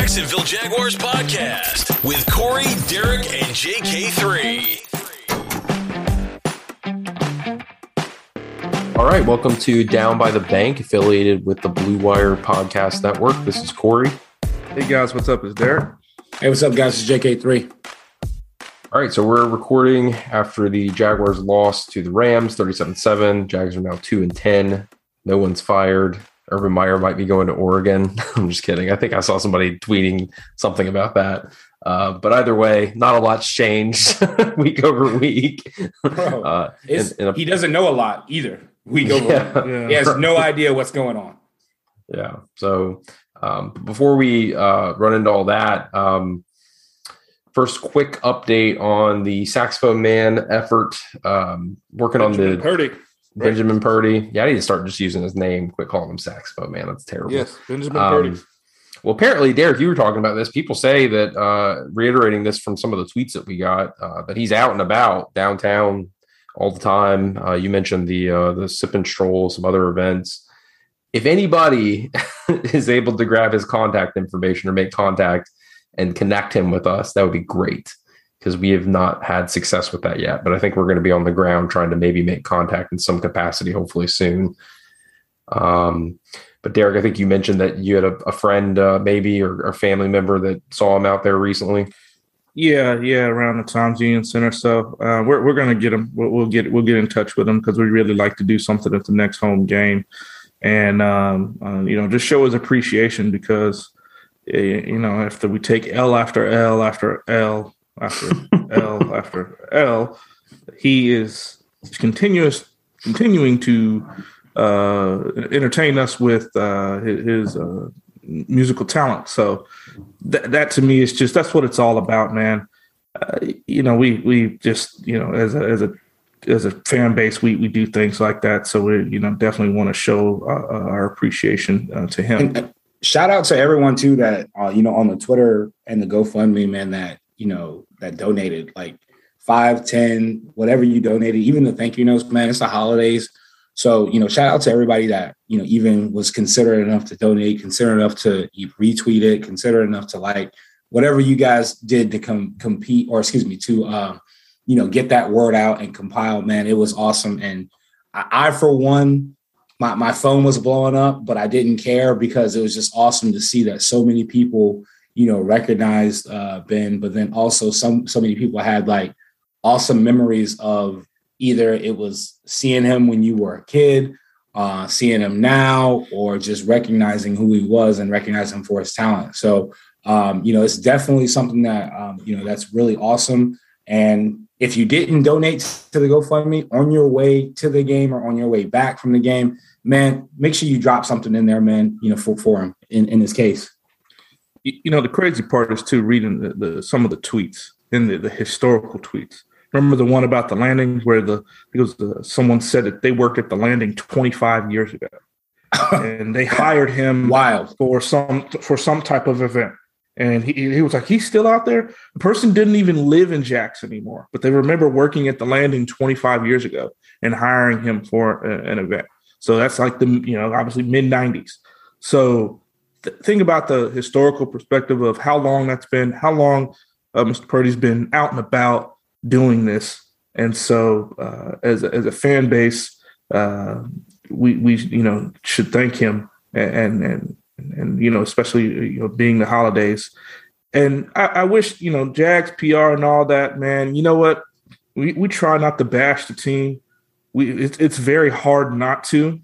Jacksonville Jaguars podcast with Corey, Derek, and JK3. All right, welcome to Down by the Bank, affiliated with the Blue Wire Podcast Network. This is Corey. Hey guys, what's up? It's Derek. Hey, what's up, guys? It's JK3. All right, so we're recording after the Jaguars lost to the Rams 37 7. Jags are now 2 and 10. No one's fired. Urban Meyer might be going to Oregon. I'm just kidding. I think I saw somebody tweeting something about that. Uh, but either way, not a lot's changed week over week. Bro, uh, in, in a, he doesn't know a lot either. Week over yeah, week. He has no idea what's going on. Yeah. So um, before we uh, run into all that, um, first quick update on the saxophone man effort. Um, working Benjamin on the Purdy. Benjamin right. Purdy. Yeah, I need to start just using his name. Quit calling him saxophone man. That's terrible. Yes, Benjamin um, Purdy. Well, apparently, Derek, you were talking about this. People say that, uh, reiterating this from some of the tweets that we got, uh, that he's out and about downtown all the time. Uh, you mentioned the uh, the sip and stroll, some other events. If anybody is able to grab his contact information or make contact and connect him with us, that would be great because we have not had success with that yet. But I think we're going to be on the ground trying to maybe make contact in some capacity, hopefully soon. Um, but Derek, I think you mentioned that you had a, a friend, uh, maybe or a family member that saw him out there recently. Yeah, yeah, around the Times Union Center. So uh, we're we're gonna get him. We'll, we'll, get we'll get in touch with him because we really like to do something at the next home game, and um, uh, you know just show his appreciation because eh, you know after we take L after L after L after L after L, he is continuous continuing to uh, entertain us with uh, his, uh, musical talent. So th- that to me is just that's what it's all about, man. Uh, you know, we we just you know as a as a as a fan base, we we do things like that. So we you know definitely want to show uh, uh, our appreciation to him. And, shout out to everyone too that you know on the Twitter and the GoFundMe, man. That you know that donated like five, ten, whatever you donated, even the thank you notes, man. It's the holidays. So, you know, shout out to everybody that, you know, even was considerate enough to donate, considerate enough to retweet it, considerate enough to like whatever you guys did to come compete or excuse me, to um, you know, get that word out and compile, man. It was awesome. And I, I for one, my, my phone was blowing up, but I didn't care because it was just awesome to see that so many people you know, recognized uh, Ben, but then also some so many people had like awesome memories of either it was seeing him when you were a kid, uh, seeing him now, or just recognizing who he was and recognizing him for his talent. So, um, you know, it's definitely something that um, you know that's really awesome. And if you didn't donate to the GoFundMe on your way to the game or on your way back from the game, man, make sure you drop something in there, man. You know, for for him in in this case you know the crazy part is too reading the, the some of the tweets in the, the historical tweets. Remember the one about the landing where the because uh, the, someone said that they worked at the landing 25 years ago. And they hired him wild. for some for some type of event. And he, he was like he's still out there? The person didn't even live in jackson anymore but they remember working at the landing 25 years ago and hiring him for a, an event. So that's like the you know obviously mid 90s so th- think about the historical perspective of how long that's been, how long uh, Mr. Purdy's been out and about doing this. And so, uh, as, a, as a fan base, uh, we, we, you know, should thank him and, and, and, you know, especially, you know, being the holidays. And I, I wish, you know, Jags PR and all that, man, you know what? We, we try not to bash the team. We, it's, it's very hard not to.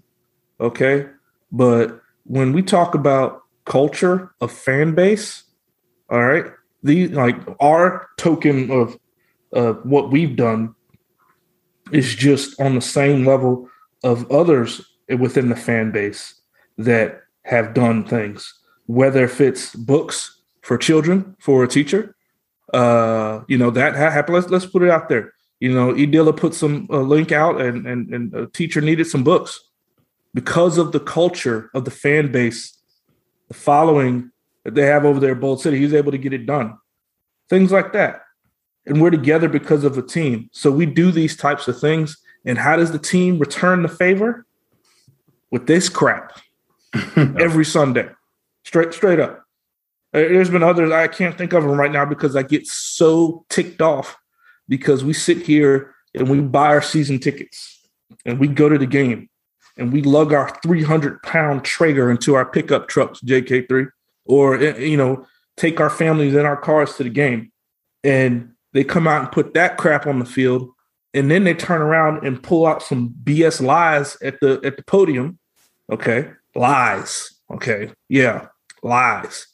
Okay. But when we talk about culture of fan base. All right. The like our token of uh, what we've done is just on the same level of others within the fan base that have done things, whether if it's books for children for a teacher, uh, you know, that happened. Let's, let's put it out there. You know, Edilla put some uh, link out and, and, and a teacher needed some books because of the culture of the fan base the following that they have over there at Bold City, he's able to get it done. Things like that. And we're together because of a team. So we do these types of things. And how does the team return the favor? With this crap every Sunday. Straight straight up. Uh, there's been others I can't think of them right now because I get so ticked off because we sit here and we buy our season tickets and we go to the game and we lug our 300 pound Traeger into our pickup trucks, JK3, or, eh, you know, take our families in our cars to the game. And they come out and put that crap on the field. And then they turn around and pull out some BS lies at the at the podium. Okay. Lies. Okay. Yeah. Lies.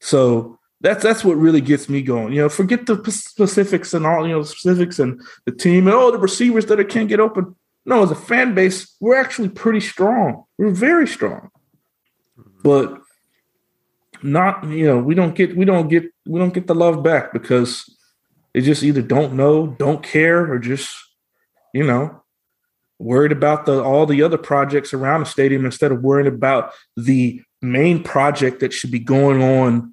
So that's that's what really gets me going. You know, forget the specifics and all, you know, specifics and the team and all the receivers that it can't get open. No, as a fan base, we're actually pretty strong. We're very strong. But not, you know, we don't get we don't get we don't get the love back because they just either don't know, don't care, or just, you know, worried about the all the other projects around the stadium instead of worrying about the main project that should be going on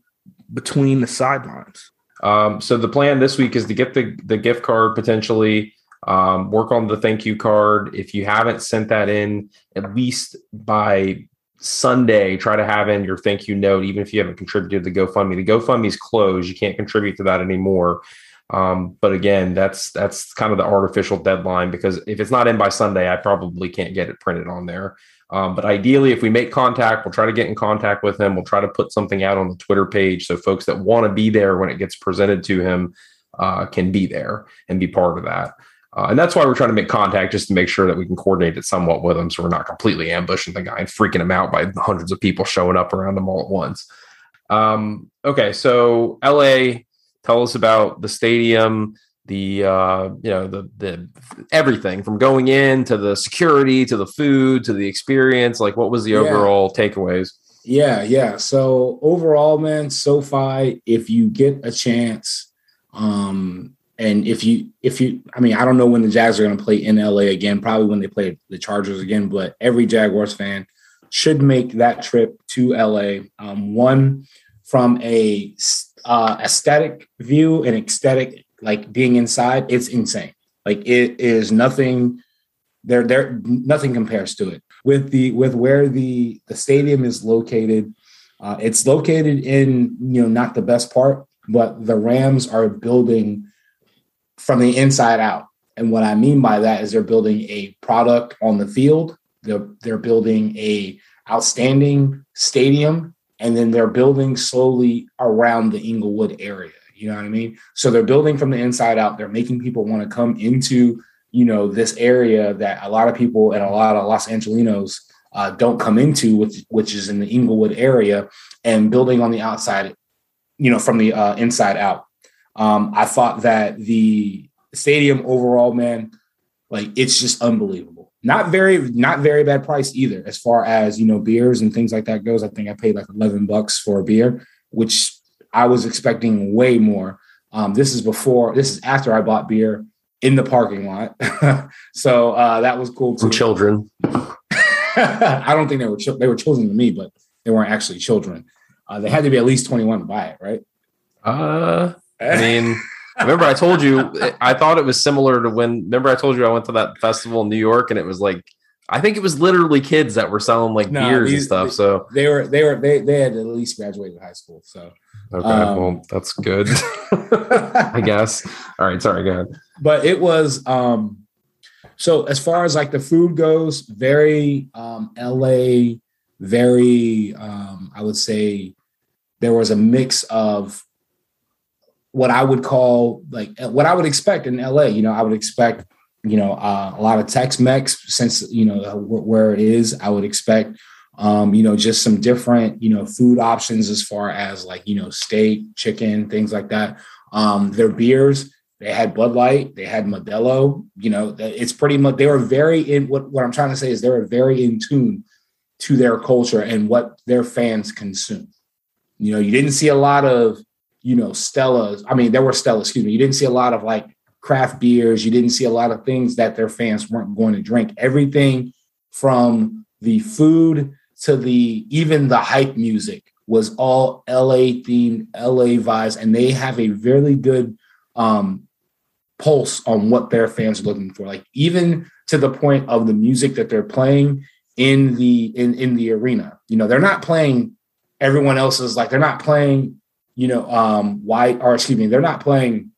between the sidelines. Um, so the plan this week is to get the the gift card potentially um, work on the thank you card. If you haven't sent that in, at least by Sunday, try to have in your thank you note, even if you haven't contributed to the GoFundMe. The GoFundMe is closed; you can't contribute to that anymore. Um, but again, that's that's kind of the artificial deadline because if it's not in by Sunday, I probably can't get it printed on there. Um, but ideally, if we make contact, we'll try to get in contact with him. We'll try to put something out on the Twitter page so folks that want to be there when it gets presented to him uh, can be there and be part of that. Uh, and that's why we're trying to make contact just to make sure that we can coordinate it somewhat with him so we're not completely ambushing the guy and freaking him out by hundreds of people showing up around him all at once. Um, okay, so LA, tell us about the stadium, the uh, you know the the everything from going in to the security to the food to the experience. Like, what was the yeah. overall takeaways? Yeah, yeah. So overall, man, SoFi, if you get a chance, um, and if you, if you, I mean, I don't know when the Jags are going to play in LA again, probably when they play the Chargers again, but every Jaguars fan should make that trip to LA. Um, one from a uh, aesthetic view and aesthetic, like being inside, it's insane. Like it is nothing. There, there, nothing compares to it. With the with where the the stadium is located, uh, it's located in you know not the best part, but the Rams are building from the inside out. And what I mean by that is they're building a product on the field. They're, they're building a outstanding stadium, and then they're building slowly around the Inglewood area. You know what I mean? So they're building from the inside out. They're making people want to come into, you know, this area that a lot of people and a lot of Los Angelinos uh, don't come into, which which is in the Inglewood area, and building on the outside, you know, from the uh, inside out. Um, I thought that the stadium overall, man, like it's just unbelievable. Not very, not very bad price either, as far as you know, beers and things like that goes. I think I paid like eleven bucks for a beer, which I was expecting way more. Um, this is before, this is after I bought beer in the parking lot, so uh, that was cool. Too. From children. I don't think they were they were children to me, but they weren't actually children. Uh, they had to be at least twenty one to buy it, right? Uh, I mean, remember I told you I thought it was similar to when remember I told you I went to that festival in New York and it was like I think it was literally kids that were selling like no, beers these, and stuff. So they were they were they they had at least graduated high school. So okay, um, well that's good. I guess. All right, sorry, go ahead. But it was um so as far as like the food goes, very um LA, very um I would say there was a mix of what I would call like what I would expect in LA. You know, I would expect you know uh, a lot of Tex-Mex since you know where it is. I would expect um, you know just some different you know food options as far as like you know steak, chicken, things like that. Um, their beers. They had Bud Light, they had Modelo. You know, it's pretty much they were very in. What what I'm trying to say is they were very in tune to their culture and what their fans consume. You know, you didn't see a lot of you know, Stella's. I mean, there were Stella, excuse me. You didn't see a lot of like craft beers. You didn't see a lot of things that their fans weren't going to drink. Everything from the food to the even the hype music was all LA themed, LA vibes, and they have a really good um, pulse on what their fans are looking for. Like even to the point of the music that they're playing in the in in the arena. You know, they're not playing everyone else is like they're not playing, you know, um, white or excuse me, they're not playing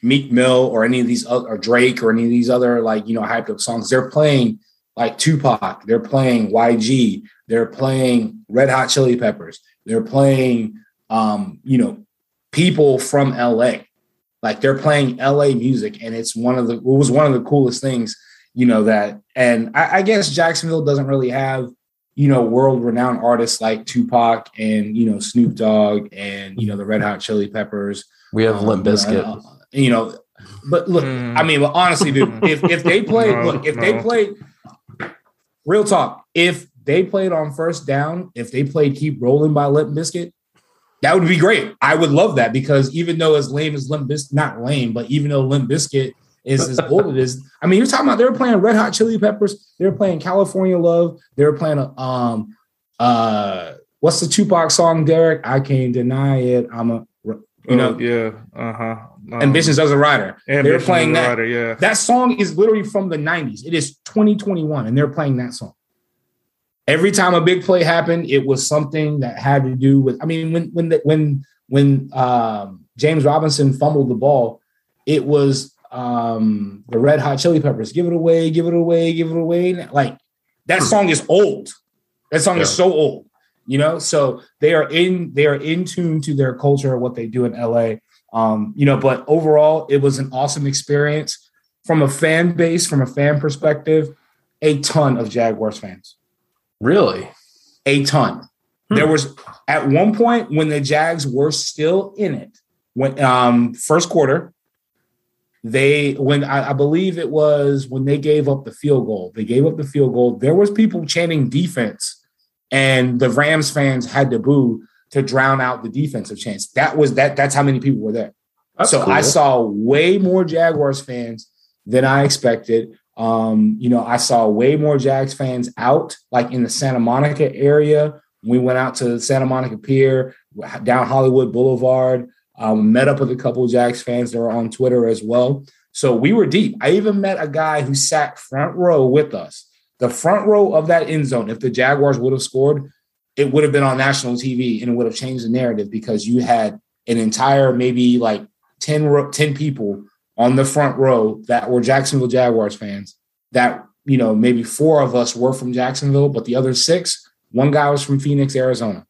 Meek Mill or any of these other or Drake or any of these other like you know hyped up songs. They're playing like Tupac. They're playing YG. They're playing Red Hot Chili Peppers. They're playing um, you know people from LA. Like they're playing LA music, and it's one of the it was one of the coolest things, you know that. And I, I guess Jacksonville doesn't really have you know world renowned artists like Tupac and you know Snoop Dogg and you know the Red Hot Chili Peppers. We have Limp Um, Bizkit. uh, you know, but look, Mm. I mean, but honestly, dude, if if they played, No, look, if they no. played, real talk, if they played on first down, if they played "Keep Rolling" by Limp Bizkit, that would be great. I would love that because even though as lame as Limp Bizkit, not lame, but even though Limp Bizkit is as old it is, I mean, you're talking about they were playing Red Hot Chili Peppers, they were playing California Love, they were playing um uh what's the Tupac song, Derek? I can't deny it. I'm a you know, Oh, yeah, uh huh. Ambitions as a writer. They're playing that. Rider, yeah. That song is literally from the 90s. It is 2021, and they're playing that song. Every time a big play happened, it was something that had to do with. I mean, when when the, when when um, James Robinson fumbled the ball, it was um, the Red Hot Chili Peppers. Give it away, give it away, give it away. Like that song is old. That song is so old. You know, so they are in they are in tune to their culture, what they do in LA. Um, you know, but overall, it was an awesome experience from a fan base, from a fan perspective. A ton of Jaguars fans, Really? a ton. Hmm. There was at one point when the Jags were still in it, when um first quarter, they when I, I believe it was when they gave up the field goal. They gave up the field goal. There was people chanting defense, and the Rams fans had to boo to drown out the defensive chants. That was that. That's how many people were there. That's so cool. I saw way more Jaguars fans than I expected. Um, you know, I saw way more Jags fans out, like in the Santa Monica area. We went out to Santa Monica Pier, down Hollywood Boulevard. Um, met up with a couple of Jags fans that were on Twitter as well. So we were deep. I even met a guy who sat front row with us. The front row of that end zone, if the Jaguars would have scored, it would have been on national TV and it would have changed the narrative because you had an entire maybe like 10, 10 people on the front row that were Jacksonville Jaguars fans. That, you know, maybe four of us were from Jacksonville, but the other six, one guy was from Phoenix, Arizona.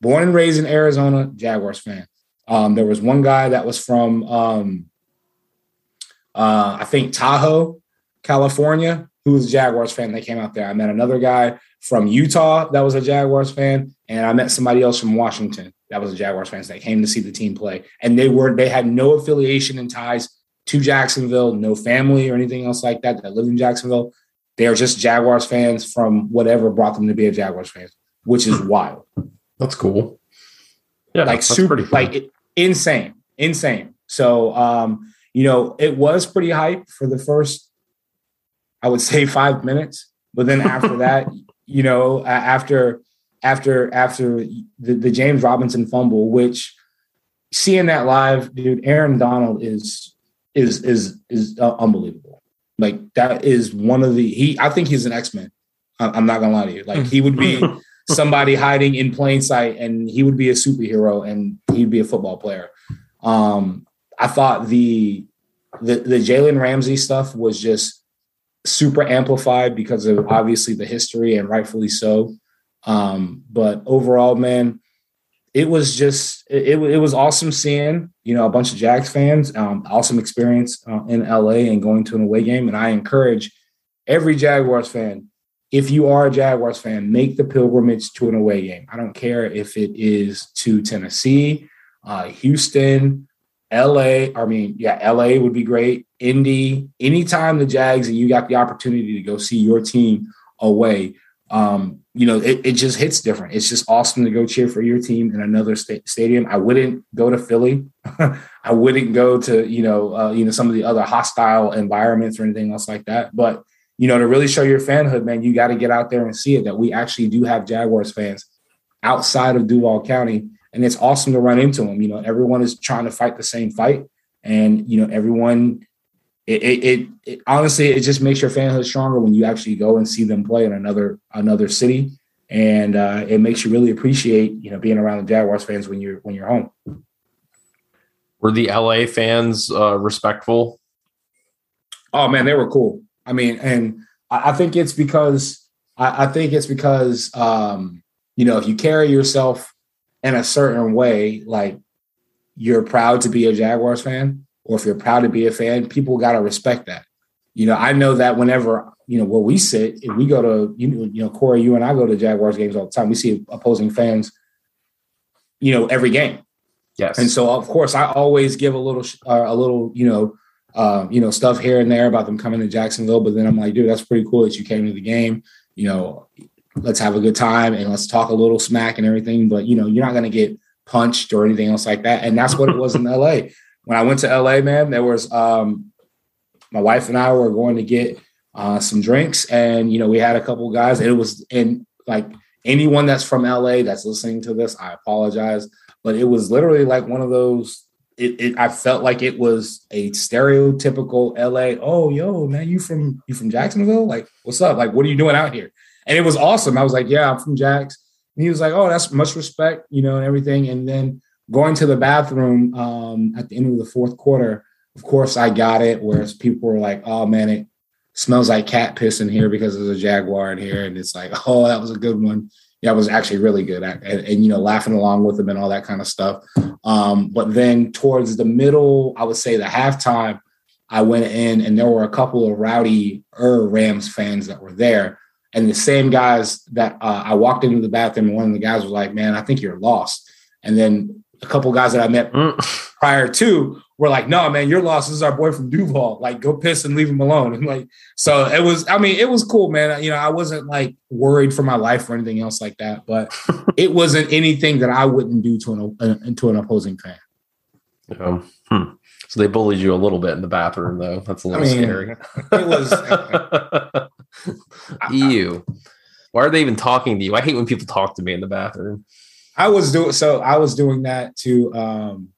Born and raised in Arizona, Jaguars fan. Um, there was one guy that was from, um, uh, I think, Tahoe, California, who was a Jaguars fan that came out there. I met another guy from Utah that was a Jaguars fan, and I met somebody else from Washington that was a Jaguars fan that came to see the team play. And they were they had no affiliation and ties to Jacksonville, no family or anything else like that that lived in Jacksonville. They are just Jaguars fans from whatever brought them to be a Jaguars fan, which is wild. That's cool. Yeah, like that's super pretty like it, insane. Insane. So um you know it was pretty hype for the first i would say five minutes. But then after that you know after after after the, the james robinson fumble which seeing that live dude aaron donald is is is is uh, unbelievable. Like that is one of the he i think he's an x-men. I'm not gonna lie to you. Like he would be somebody hiding in plain sight and he would be a superhero and he'd be a football player. Um, I thought the the, the Jalen Ramsey stuff was just super amplified because of obviously the history and rightfully so. Um, but overall, man, it was just it, it was awesome seeing you know a bunch of Jags fans. Um, awesome experience uh, in LA and going to an away game, and I encourage every Jaguars fan if you are a Jaguars fan, make the pilgrimage to an away game. I don't care if it is to Tennessee, uh, Houston, LA. I mean, yeah, LA would be great. Indy, anytime the Jags and you got the opportunity to go see your team away, um, you know, it, it just hits different. It's just awesome to go cheer for your team in another sta- stadium. I wouldn't go to Philly. I wouldn't go to, you know, uh, you know, some of the other hostile environments or anything else like that. But you know, to really show your fanhood, man, you got to get out there and see it that we actually do have Jaguars fans outside of Duval County. And it's awesome to run into them. You know, everyone is trying to fight the same fight. And, you know, everyone, it, it, it, it honestly, it just makes your fanhood stronger when you actually go and see them play in another, another city. and uh, it makes you really appreciate you know being around the Jaguars fans when you're when you're home. Were the LA fans uh, respectful? Oh man, they were cool. I mean, and I, I think it's because I, I, think it's because um, you know if you carry yourself in a certain way, like you're proud to be a Jaguars fan, or if you're proud to be a fan, people got to respect that. You know, I know that whenever you know where we sit, if we go to you know, you know, Corey, you and I go to Jaguars games all the time. We see opposing fans, you know, every game. Yes. And so, of course, I always give a little, uh, a little, you know, uh, you know, stuff here and there about them coming to Jacksonville. But then I'm like, dude, that's pretty cool that you came to the game. You know, let's have a good time and let's talk a little smack and everything. But you know, you're not to get punched or anything else like that. And that's what it was in LA. When I went to LA, man, there was um, my wife and I were going to get uh, some drinks, and you know, we had a couple guys. It was in like anyone that's from LA that's listening to this, I apologize but it was literally like one of those. It, it, I felt like it was a stereotypical LA. Oh, yo, man, you from you from Jacksonville? Like, what's up? Like, what are you doing out here? And it was awesome. I was like, yeah, I'm from Jax. And he was like, oh, that's much respect, you know, and everything. And then going to the bathroom um, at the end of the fourth quarter, of course, I got it. Whereas people were like, oh man, it smells like cat piss in here because there's a jaguar in here, and it's like, oh, that was a good one I was actually really good at, and, and, you know, laughing along with them and all that kind of stuff. Um, but then towards the middle, I would say the halftime, I went in and there were a couple of rowdy Rams fans that were there. And the same guys that uh, I walked into the bathroom, and one of the guys was like, Man, I think you're lost. And then a couple guys that I met mm. prior to were like, no, man, you're lost. This is our boy from Duval. Like, go piss and leave him alone. And like, so it was, I mean, it was cool, man. You know, I wasn't like worried for my life or anything else like that, but it wasn't anything that I wouldn't do to an, uh, to an opposing fan. Yeah. Hmm. So they bullied you a little bit in the bathroom, though. That's a little I mean, scary. It was. Ew. Why are they even talking to you? I hate when people talk to me in the bathroom. I was doing so. I was doing that to um,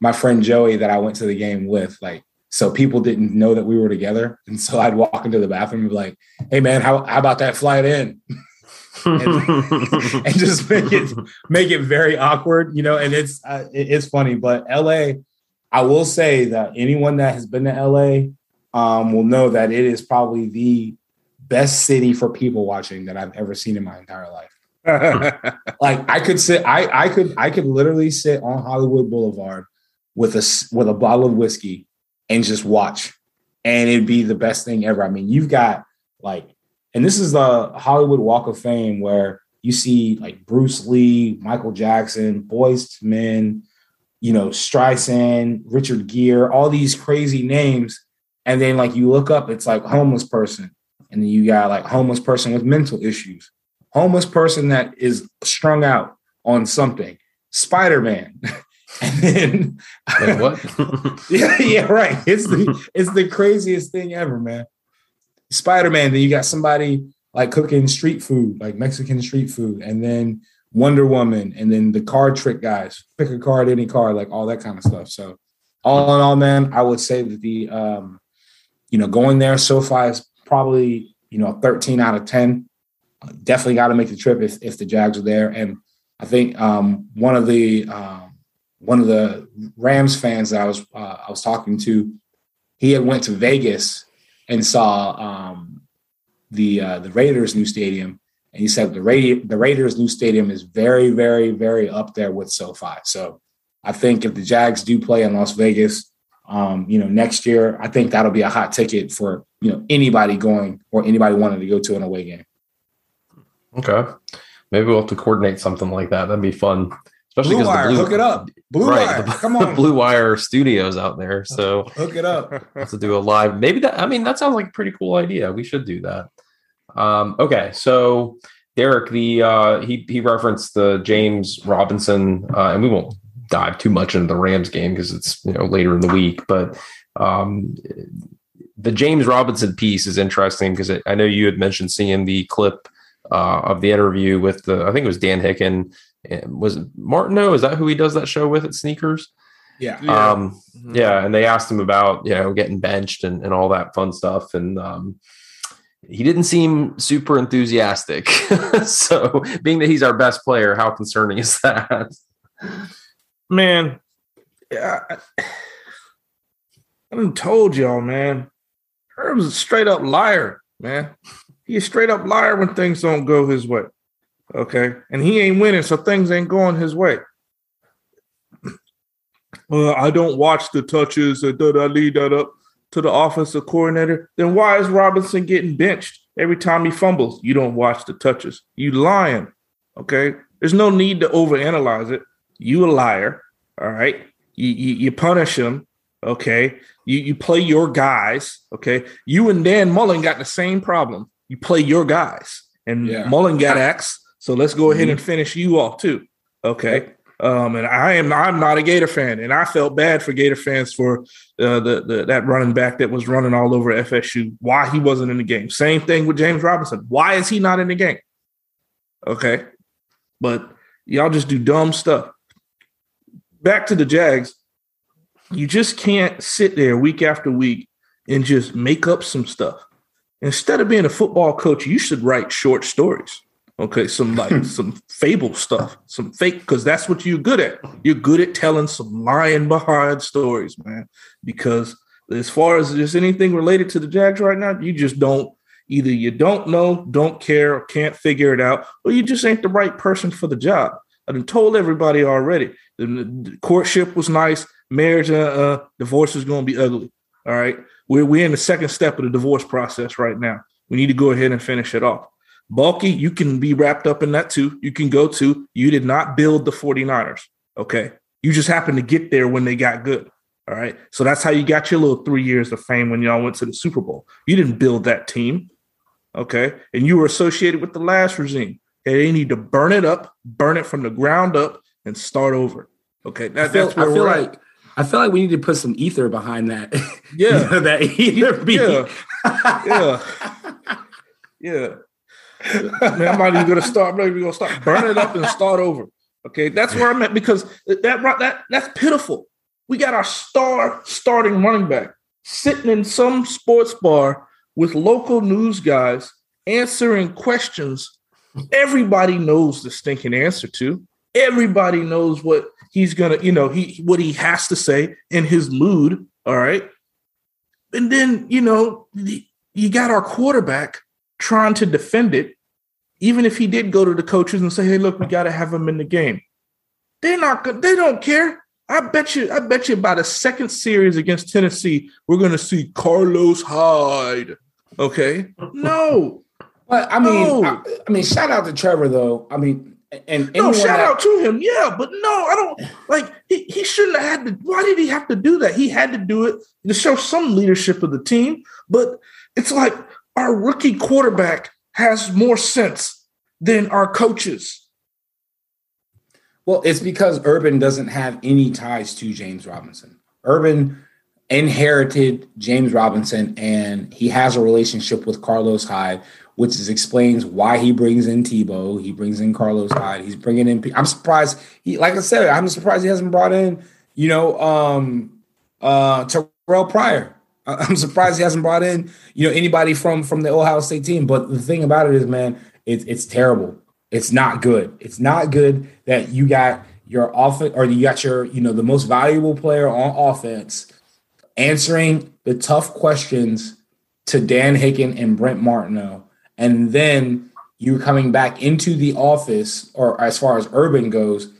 my friend Joey that I went to the game with. Like, so people didn't know that we were together, and so I'd walk into the bathroom and be like, "Hey, man, how, how about that flight in?" and, and, just make it make it very awkward, you know. And it's uh, it's funny, but LA, I will say that anyone that has been to LA um, will know that it is probably the best city for people watching that I've ever seen in my entire life. like I could sit, I I could I could literally sit on Hollywood Boulevard with a with a bottle of whiskey and just watch, and it'd be the best thing ever. I mean, you've got like, and this is the Hollywood Walk of Fame where you see like Bruce Lee, Michael Jackson, Boyz Men, you know, Streisand, Richard Gere, all these crazy names, and then like you look up, it's like homeless person, and then you got like homeless person with mental issues. Homeless person that is strung out on something, Spider Man. and then Wait, what? yeah, yeah, right. It's the it's the craziest thing ever, man. Spider Man. Then you got somebody like cooking street food, like Mexican street food, and then Wonder Woman, and then the card trick guys. Pick a card, any card, like all that kind of stuff. So, all in all, man, I would say that the um, you know, going there so far is probably you know 13 out of 10 definitely got to make the trip if, if the Jags are there. And I think um, one of the um, one of the Rams fans that I was uh, I was talking to, he had went to Vegas and saw um, the uh, the Raiders' new stadium, and he said the Ra- the Raiders' new stadium is very very very up there with SoFi. So I think if the Jags do play in Las Vegas, um, you know, next year, I think that'll be a hot ticket for you know anybody going or anybody wanting to go to an away game. Okay. Maybe we'll have to coordinate something like that. That'd be fun. Especially Blue Wire, Blue, hook it up. Blue right, Wire, the, come on. Blue Wire Studios out there. So hook it up. to do a live. Maybe that. I mean, that sounds like a pretty cool idea. We should do that. Um, okay, so Derek, the uh, he he referenced the James Robinson, uh, and we won't dive too much into the Rams game because it's you know later in the week, but um, the James Robinson piece is interesting because I know you had mentioned seeing the clip uh, of the interview with the I think it was Dan Hicken. Was it Martineau? Is that who he does that show with at Sneakers? Yeah. Um, mm-hmm. yeah. And they asked him about, you know, getting benched and, and all that fun stuff. And, um, he didn't seem super enthusiastic. so, being that he's our best player, how concerning is that? Man, yeah, I, I done told y'all, man. Herb's a straight up liar, man. He's a straight up liar when things don't go his way. Okay. And he ain't winning, so things ain't going his way. Well, I don't watch the touches. Uh, I lead that up to the offensive coordinator. Then why is Robinson getting benched every time he fumbles? You don't watch the touches. You lying. Okay. There's no need to overanalyze it. You a liar. All right. You, you, you punish him. Okay. You, you play your guys. Okay. You and Dan Mullen got the same problem. You play your guys. And yeah. Mullen got X. So let's go ahead mm-hmm. and finish you off too. Okay. Um, and I am I'm not a Gator fan, and I felt bad for Gator fans for uh, the, the that running back that was running all over FSU. Why he wasn't in the game? Same thing with James Robinson. Why is he not in the game? Okay, but y'all just do dumb stuff. Back to the Jags. You just can't sit there week after week and just make up some stuff. Instead of being a football coach, you should write short stories. Okay, some like some fable stuff, some fake, because that's what you're good at. You're good at telling some lying behind stories, man. Because as far as just anything related to the Jags right now, you just don't either you don't know, don't care, or can't figure it out, or you just ain't the right person for the job. I've told everybody already. The, the courtship was nice, marriage, uh, uh divorce is going to be ugly. All right, we're we're in the second step of the divorce process right now. We need to go ahead and finish it off. Baalke, you can be wrapped up in that too. You can go to, you did not build the 49ers. Okay. You just happened to get there when they got good. All right. So that's how you got your little three years of fame when y'all went to the Super Bowl. You didn't build that team. Okay. And you were associated with the last regime. They need to burn it up, burn it from the ground up, and start over. Okay. That, feel, that's where I feel we're like at. I feel like we need to put some ether behind that. Yeah. you know, that ether beat. Yeah. yeah. yeah. Man, I'm not even gonna start. I'm not even gonna start. Burn it up and start over. Okay, that's where I'm at because that that that's pitiful. We got our star starting running back sitting in some sports bar with local news guys answering questions everybody knows the stinking answer to. Everybody knows what he's gonna, you know, he what he has to say in his mood. All right. And then, you know, you got our quarterback trying to defend it, even if he did go to the coaches and say, "Hey, look, we got to have him in the game," they're not. They don't care. I bet you. I bet you by the second series against Tennessee, we're going to see Carlos Hyde. Okay, no. But I mean, no. I, I, mean, shout out to Trevor though. I mean, and no, shout that, out to him. Yeah, but no, I don't like. He, he shouldn't have had to. Why did he have to do that? He had to do it to show some leadership of the team. But it's like our rookie quarterback has more sense than our coaches. Well, it's because Urban doesn't have any ties to James Robinson. Urban inherited James Robinson and he has a relationship with Carlos Hyde, which is, explains why he brings in Tebow. He brings in Carlos Hyde. He's bringing in. I'm surprised. He, like I said, I'm surprised he hasn't brought in, you know, um, uh, Terrelle Pryor. I'm surprised he hasn't brought in, you know, anybody from from the Ohio State team. But the thing about it is, man, it's it's terrible. It's not good. It's not good that you got your offense or you got your, you know, the most valuable player on offense answering the tough questions to Dan Hicken and Brent Martineau, and then you're coming back into the office, or as far as Urban goes,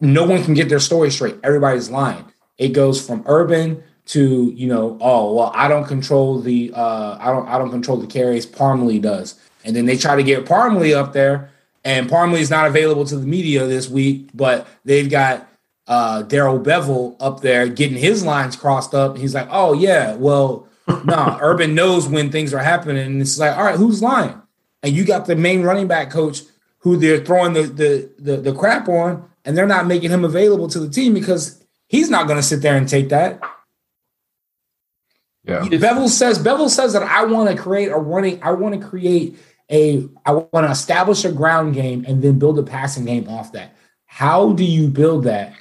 no one can get their story straight. Everybody's lying. It goes from Urban to you know oh well i don't control the uh i don't i don't control the carries parmalee does. And then they try to get parmalee up there and parmalee is not available to the media this week but they've got uh darrell bevell up there getting his lines crossed up. He's like oh yeah well nah urban knows when things are happening. And it's like all right who's lying? And you got the main running back coach who they're throwing the the the, the crap on and they're not making him available to the team because he's not going to sit there and take that yeah. Bevell says Bevell says that I want to create a running. I want to create a. I want to establish a ground game and then build a passing game off that. How do you build that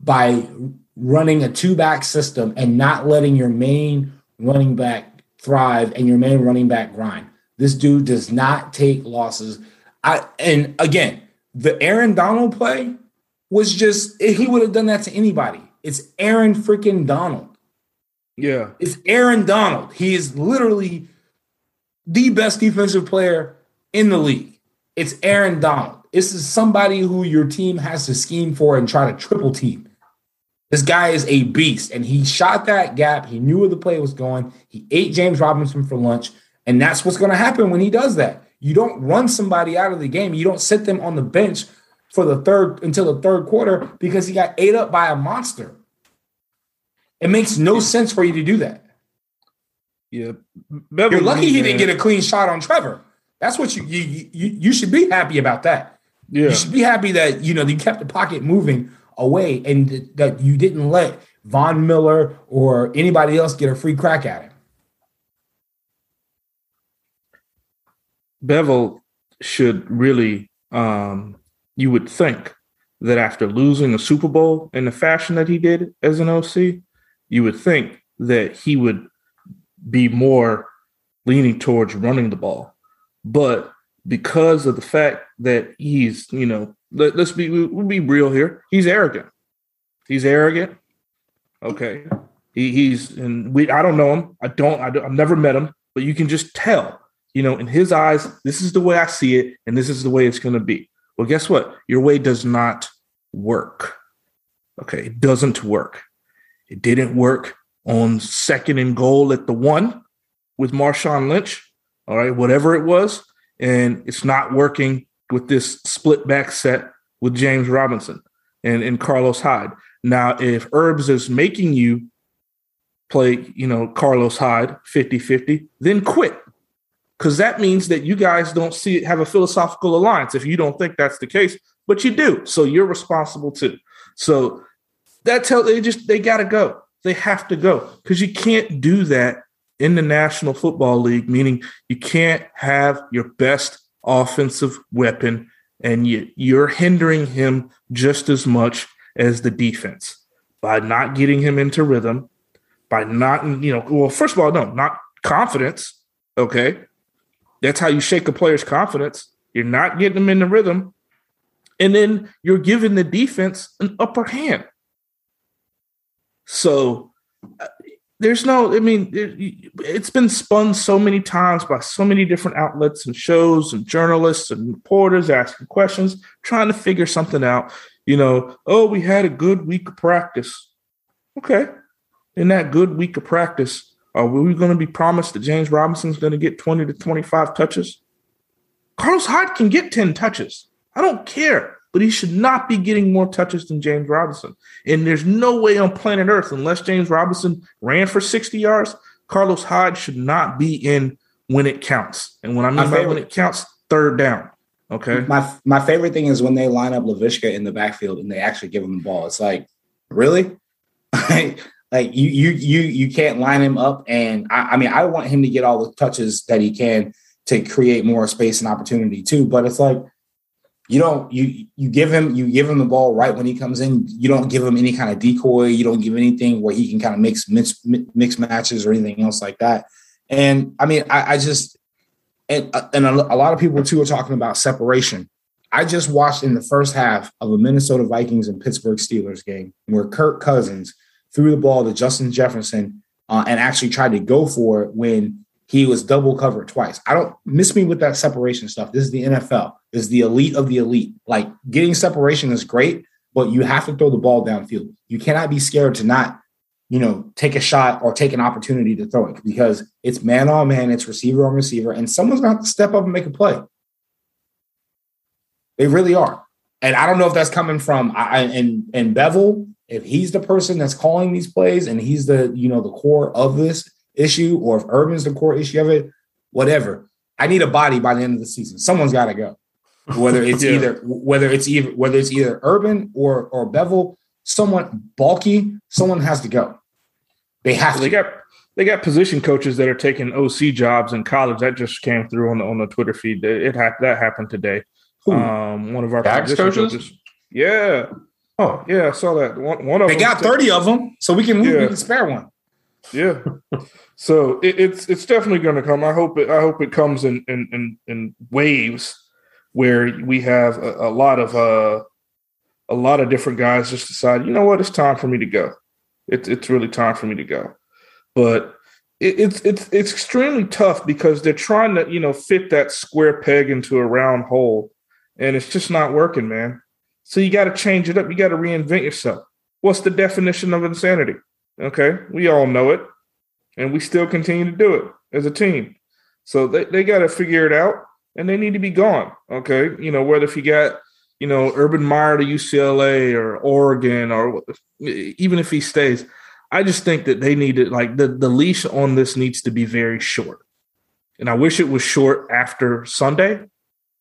by running a two back system and not letting your main running back thrive and your main running back grind. This dude does not take losses. I and again, the Aaron Donald play was just he would have done that to anybody. It's Aaron freaking Donald. Yeah. It's Aaron Donald. He is literally the best defensive player in the league. It's Aaron Donald. This is somebody who your team has to scheme for and try to triple team. This guy is a beast, and he shot that gap. He knew where the play was going. He ate James Robinson for lunch, and that's what's going to happen when he does that. You don't run somebody out of the game. You don't sit them on the bench for the third until the third quarter because he got ate up by a monster. It makes no sense for you to do that. Yeah. You're lucky he didn't get a clean shot on Trevor. That's what you you you, you should be happy about that. Yeah. You should be happy that you know you kept the pocket moving away and that you didn't let Von Miller or anybody else get a free crack at him. Bevell should really, um, you would think that after losing a Super Bowl in the fashion that he did as an OC, you would think that he would be more leaning towards running the ball. But because of the fact that he's, you know, let, us be we'll be real here. He's arrogant. He's arrogant. Okay. He, he's and we I don't know him. I don't, I don't I've never met him, but you can just tell, you know, in his eyes, this is the way I see it, and this is the way it's gonna be. Well, guess what? Your way does not work. Okay, it doesn't work. It didn't work on second and goal at the one with Marshawn Lynch. All right, whatever it was, and it's not working with this split back set with James Robinson and, and Carlos Hyde. Now, if Herbs is making you play, you know, Carlos Hyde 50 50, then quit. Because that means that you guys don't see it, have a philosophical alliance if you don't think that's the case, but you do. So you're responsible too. So that tell they just they gotta go. They have to go because you can't do that in the National Football League, meaning you can't have your best offensive weapon and you, you're hindering him just as much as the defense by not getting him into rhythm, by not, you know, well, first of all, no, not confidence. Okay. That's how you shake a player's confidence. You're not getting them in the rhythm. And then you're giving the defense an upper hand. So uh, there's no i mean it, has been spun so many times by so many different outlets and shows and journalists and reporters asking questions trying to figure something out. You know oh we had a good week of practice. Okay. In that good week of practice are we going to be promised that james robinson's going to get 20 to 25 touches? Carlos hyde can get 10 touches. I don't care but he should not be getting more touches than James Robinson. And there's no way on planet Earth, unless James Robinson ran for 60 yards, Carlos Hyde should not be in when it counts. And when I mean by when it counts, third down. Okay. My my favorite thing is when they line up Laviska in the backfield and they actually give him the ball. It's like, really? like you you you you can't line him up. And I, I mean, I want him to get all the touches that he can to create more space and opportunity too. But it's like you don't you you give him you give him the ball right when he comes in. You don't give him any kind of decoy. You don't give anything where he can kind of mix mix mix matches or anything else like that. And I mean, I, I just and and a, a lot of people too are talking about separation. I just watched in the first half of a Minnesota Vikings and Pittsburgh Steelers game where Kirk Cousins threw the ball to Justin Jefferson uh, and actually tried to go for it when he was double covered twice. I don't miss me with that separation stuff. This is the NFL. This is the elite of the elite. Like getting separation is great, but you have to throw the ball downfield. You cannot be scared to not, you know, take a shot or take an opportunity to throw it because it's man on man, it's receiver on receiver, and someone's gonna have to step up and make a play. They really are. And I don't know if that's coming from I, and and Bevell, if he's the person that's calling these plays and he's the you know the core of this, issue or if Urban's the core issue of it, whatever. I need a body by the end of the season. Someone's got to go. Whether it's yeah. either whether it's either whether it's either Urban or or Bevell, someone Baalke, someone has to go. They have well, to. They got they got position coaches that are taking OC jobs in college. That just came through on the on the Twitter feed. It, it that happened today. Um, one of our position coaches? coaches. Yeah. Oh yeah, I saw that. One, one of them they got thirty of them, so we can yeah. we can spare one. Yeah. so it, it's it's definitely going to come. I hope it. I hope it comes in in in, in waves where we have a, a lot of uh a lot of different guys just decide, you know what, it's time for me to go. It's it's really time for me to go. But it, it's it's it's extremely tough because they're trying to you know fit that square peg into a round hole, and it's just not working, man. So you got to change it up. You got to reinvent yourself. What's the definition of insanity? Okay, we all know it, and we still continue to do it as a team. So they, they got to figure it out, and they need to be gone. Okay, you know whether if you got you know Urban Meyer to UCLA or Oregon or even if he stays, I just think that they need to like the the leash on this needs to be very short, and I wish it was short after Sunday.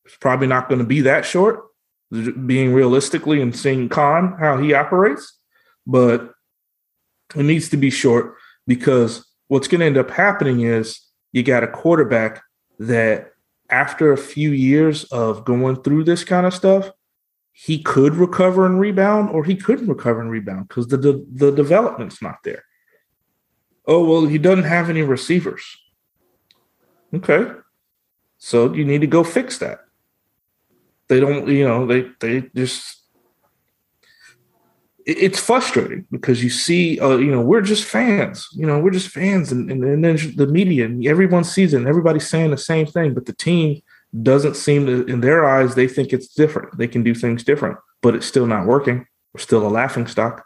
It's probably not going to be that short, being realistically and seeing Khan how he operates, but it needs to be short because what's going to end up happening is you got a quarterback that after a few years of going through this kind of stuff, he could recover and rebound, or he couldn't recover and rebound because the, the the development's not there. Oh well, he doesn't have any receivers. Okay, so you need to go fix that. They don't, you know, they they just it's frustrating because you see, uh, you know, we're just fans. You know, we're just fans, and, and, and then the media and everyone sees it, and everybody's saying the same thing. But the team doesn't seem to, in their eyes, they think it's different. They can do things different, but it's still not working. We're still a laughing stock.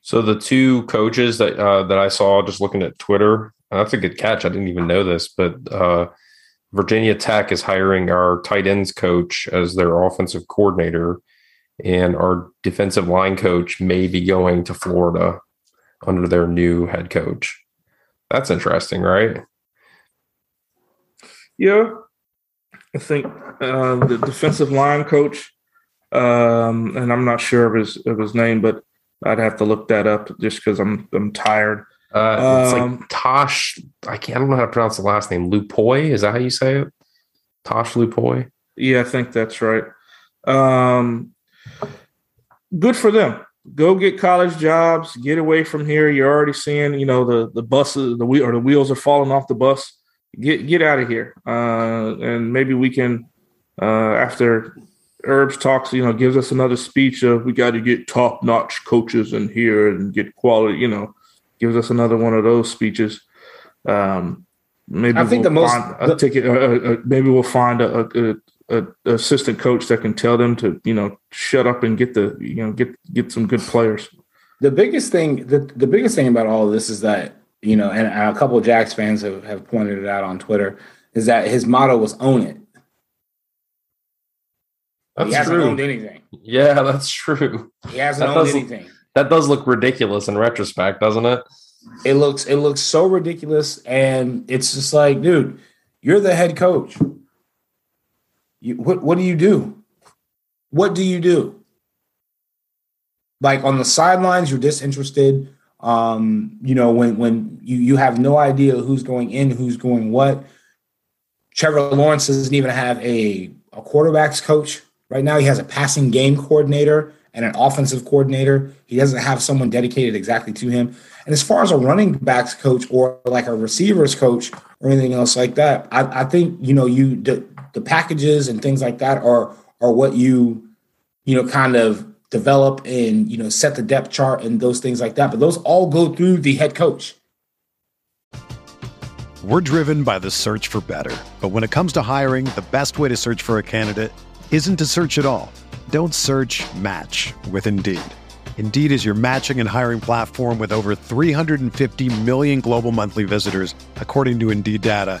So the two coaches that uh, that I saw just looking at Twitter, that's a good catch. I didn't even know this, but uh, Virginia Tech is hiring our tight ends coach as their offensive coordinator and our defensive line coach may be going to Florida under their new head coach. That's interesting, right? Yeah, I think uh, the defensive line coach, um, and I'm not sure of his of his name, but I'd have to look that up just because I'm I'm tired. Uh, it's um, like Tosh. I can't. I don't know how to pronounce the last name. Lupoi. Is that how you say it? Tosh Lupoi. Yeah, I think that's right. Um, good for them. Go get college jobs. Get away from here. You're already seeing, you know, the the buses, the wheel or the wheels are falling off the bus. Get get out of here. Uh, and maybe we can, uh, after Herbs talks, you know, gives us another speech of we got to get top notch coaches in here and get quality. You know, gives us another one of those speeches. Um, maybe I think we'll the most a ticket. Uh, uh, uh, maybe we'll find a, a, a, assistant coach that can tell them to you know shut up and get the you know get get some good players. The biggest thing the, the biggest thing about all of this is that you know, and a couple of Jacks fans have, have pointed it out on Twitter, is that his motto was own it. That's he hasn't true. owned anything. Yeah, that's true. He hasn't that owned does, anything. That does look ridiculous in retrospect, doesn't it? It looks it looks so ridiculous, and it's just like, dude, you're the head coach. You, what what do you do? What do you do? Like on the sidelines, you're disinterested. Um, you know, when when you you have no idea who's going in, who's going what. Trevor Lawrence doesn't even have a, a quarterbacks coach right now. He has a passing game coordinator and an offensive coordinator. He doesn't have someone dedicated exactly to him. And as far as a running backs coach or like a receivers coach or anything else like that, I, I think you know you the packages and things like that are are what you you know kind of develop and you know set the depth chart and those things like that. But those all go through the head coach. We're driven by the search for better, but when it comes to hiring, the best way to search for a candidate isn't to search at all. Don't search. Match with Indeed. Indeed is your matching and hiring platform with over 350 million global monthly visitors, according to Indeed data,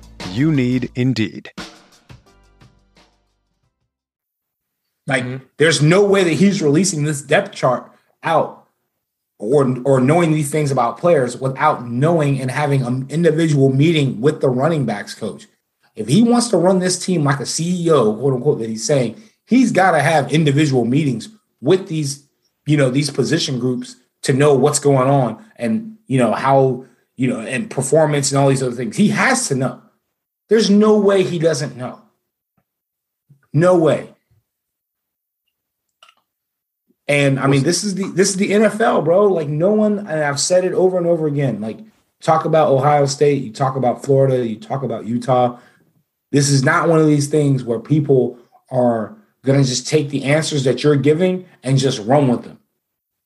You need Indeed. Like, there's no way that he's releasing this depth chart out or or knowing these things about players without knowing and having an individual meeting with the running backs coach. If he wants to run this team like a CEO, quote unquote, that he's saying, he's got to have individual meetings with these, you know, these position groups to know what's going on and you know how you know and performance and all these other things. He has to know. There's no way he doesn't know. No way. And I mean, this is the this is the NFL, bro. Like no one, and I've said it over and over again. Like talk about Ohio State, you talk about Florida, you talk about Utah. This is not one of these things where people are going to just take the answers that you're giving and just run with them.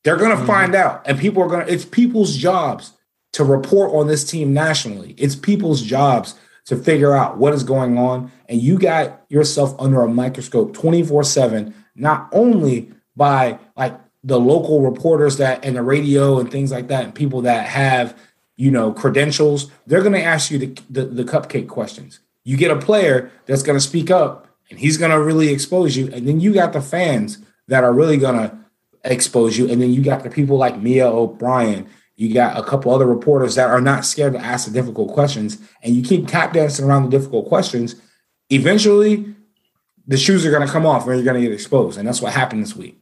They're going to mm-hmm. find out, and people are going to. It's people's jobs to report on this team nationally. It's people's jobs to figure out what is going on, and you got yourself under a microscope 24 seven. Not only by like the local reporters that and the radio and things like that, and people that have you know credentials, they're going to ask you the, the, the cupcake questions. You get a player that's going to speak up, and he's going to really expose you, and then you got the fans that are really going to expose you, and then you got the people like Mia O'Brien. You got a couple other reporters that are not scared to ask the difficult questions, and you keep tap dancing around the difficult questions. Eventually, the shoes are going to come off, and you're going to get exposed, and that's what happened this week.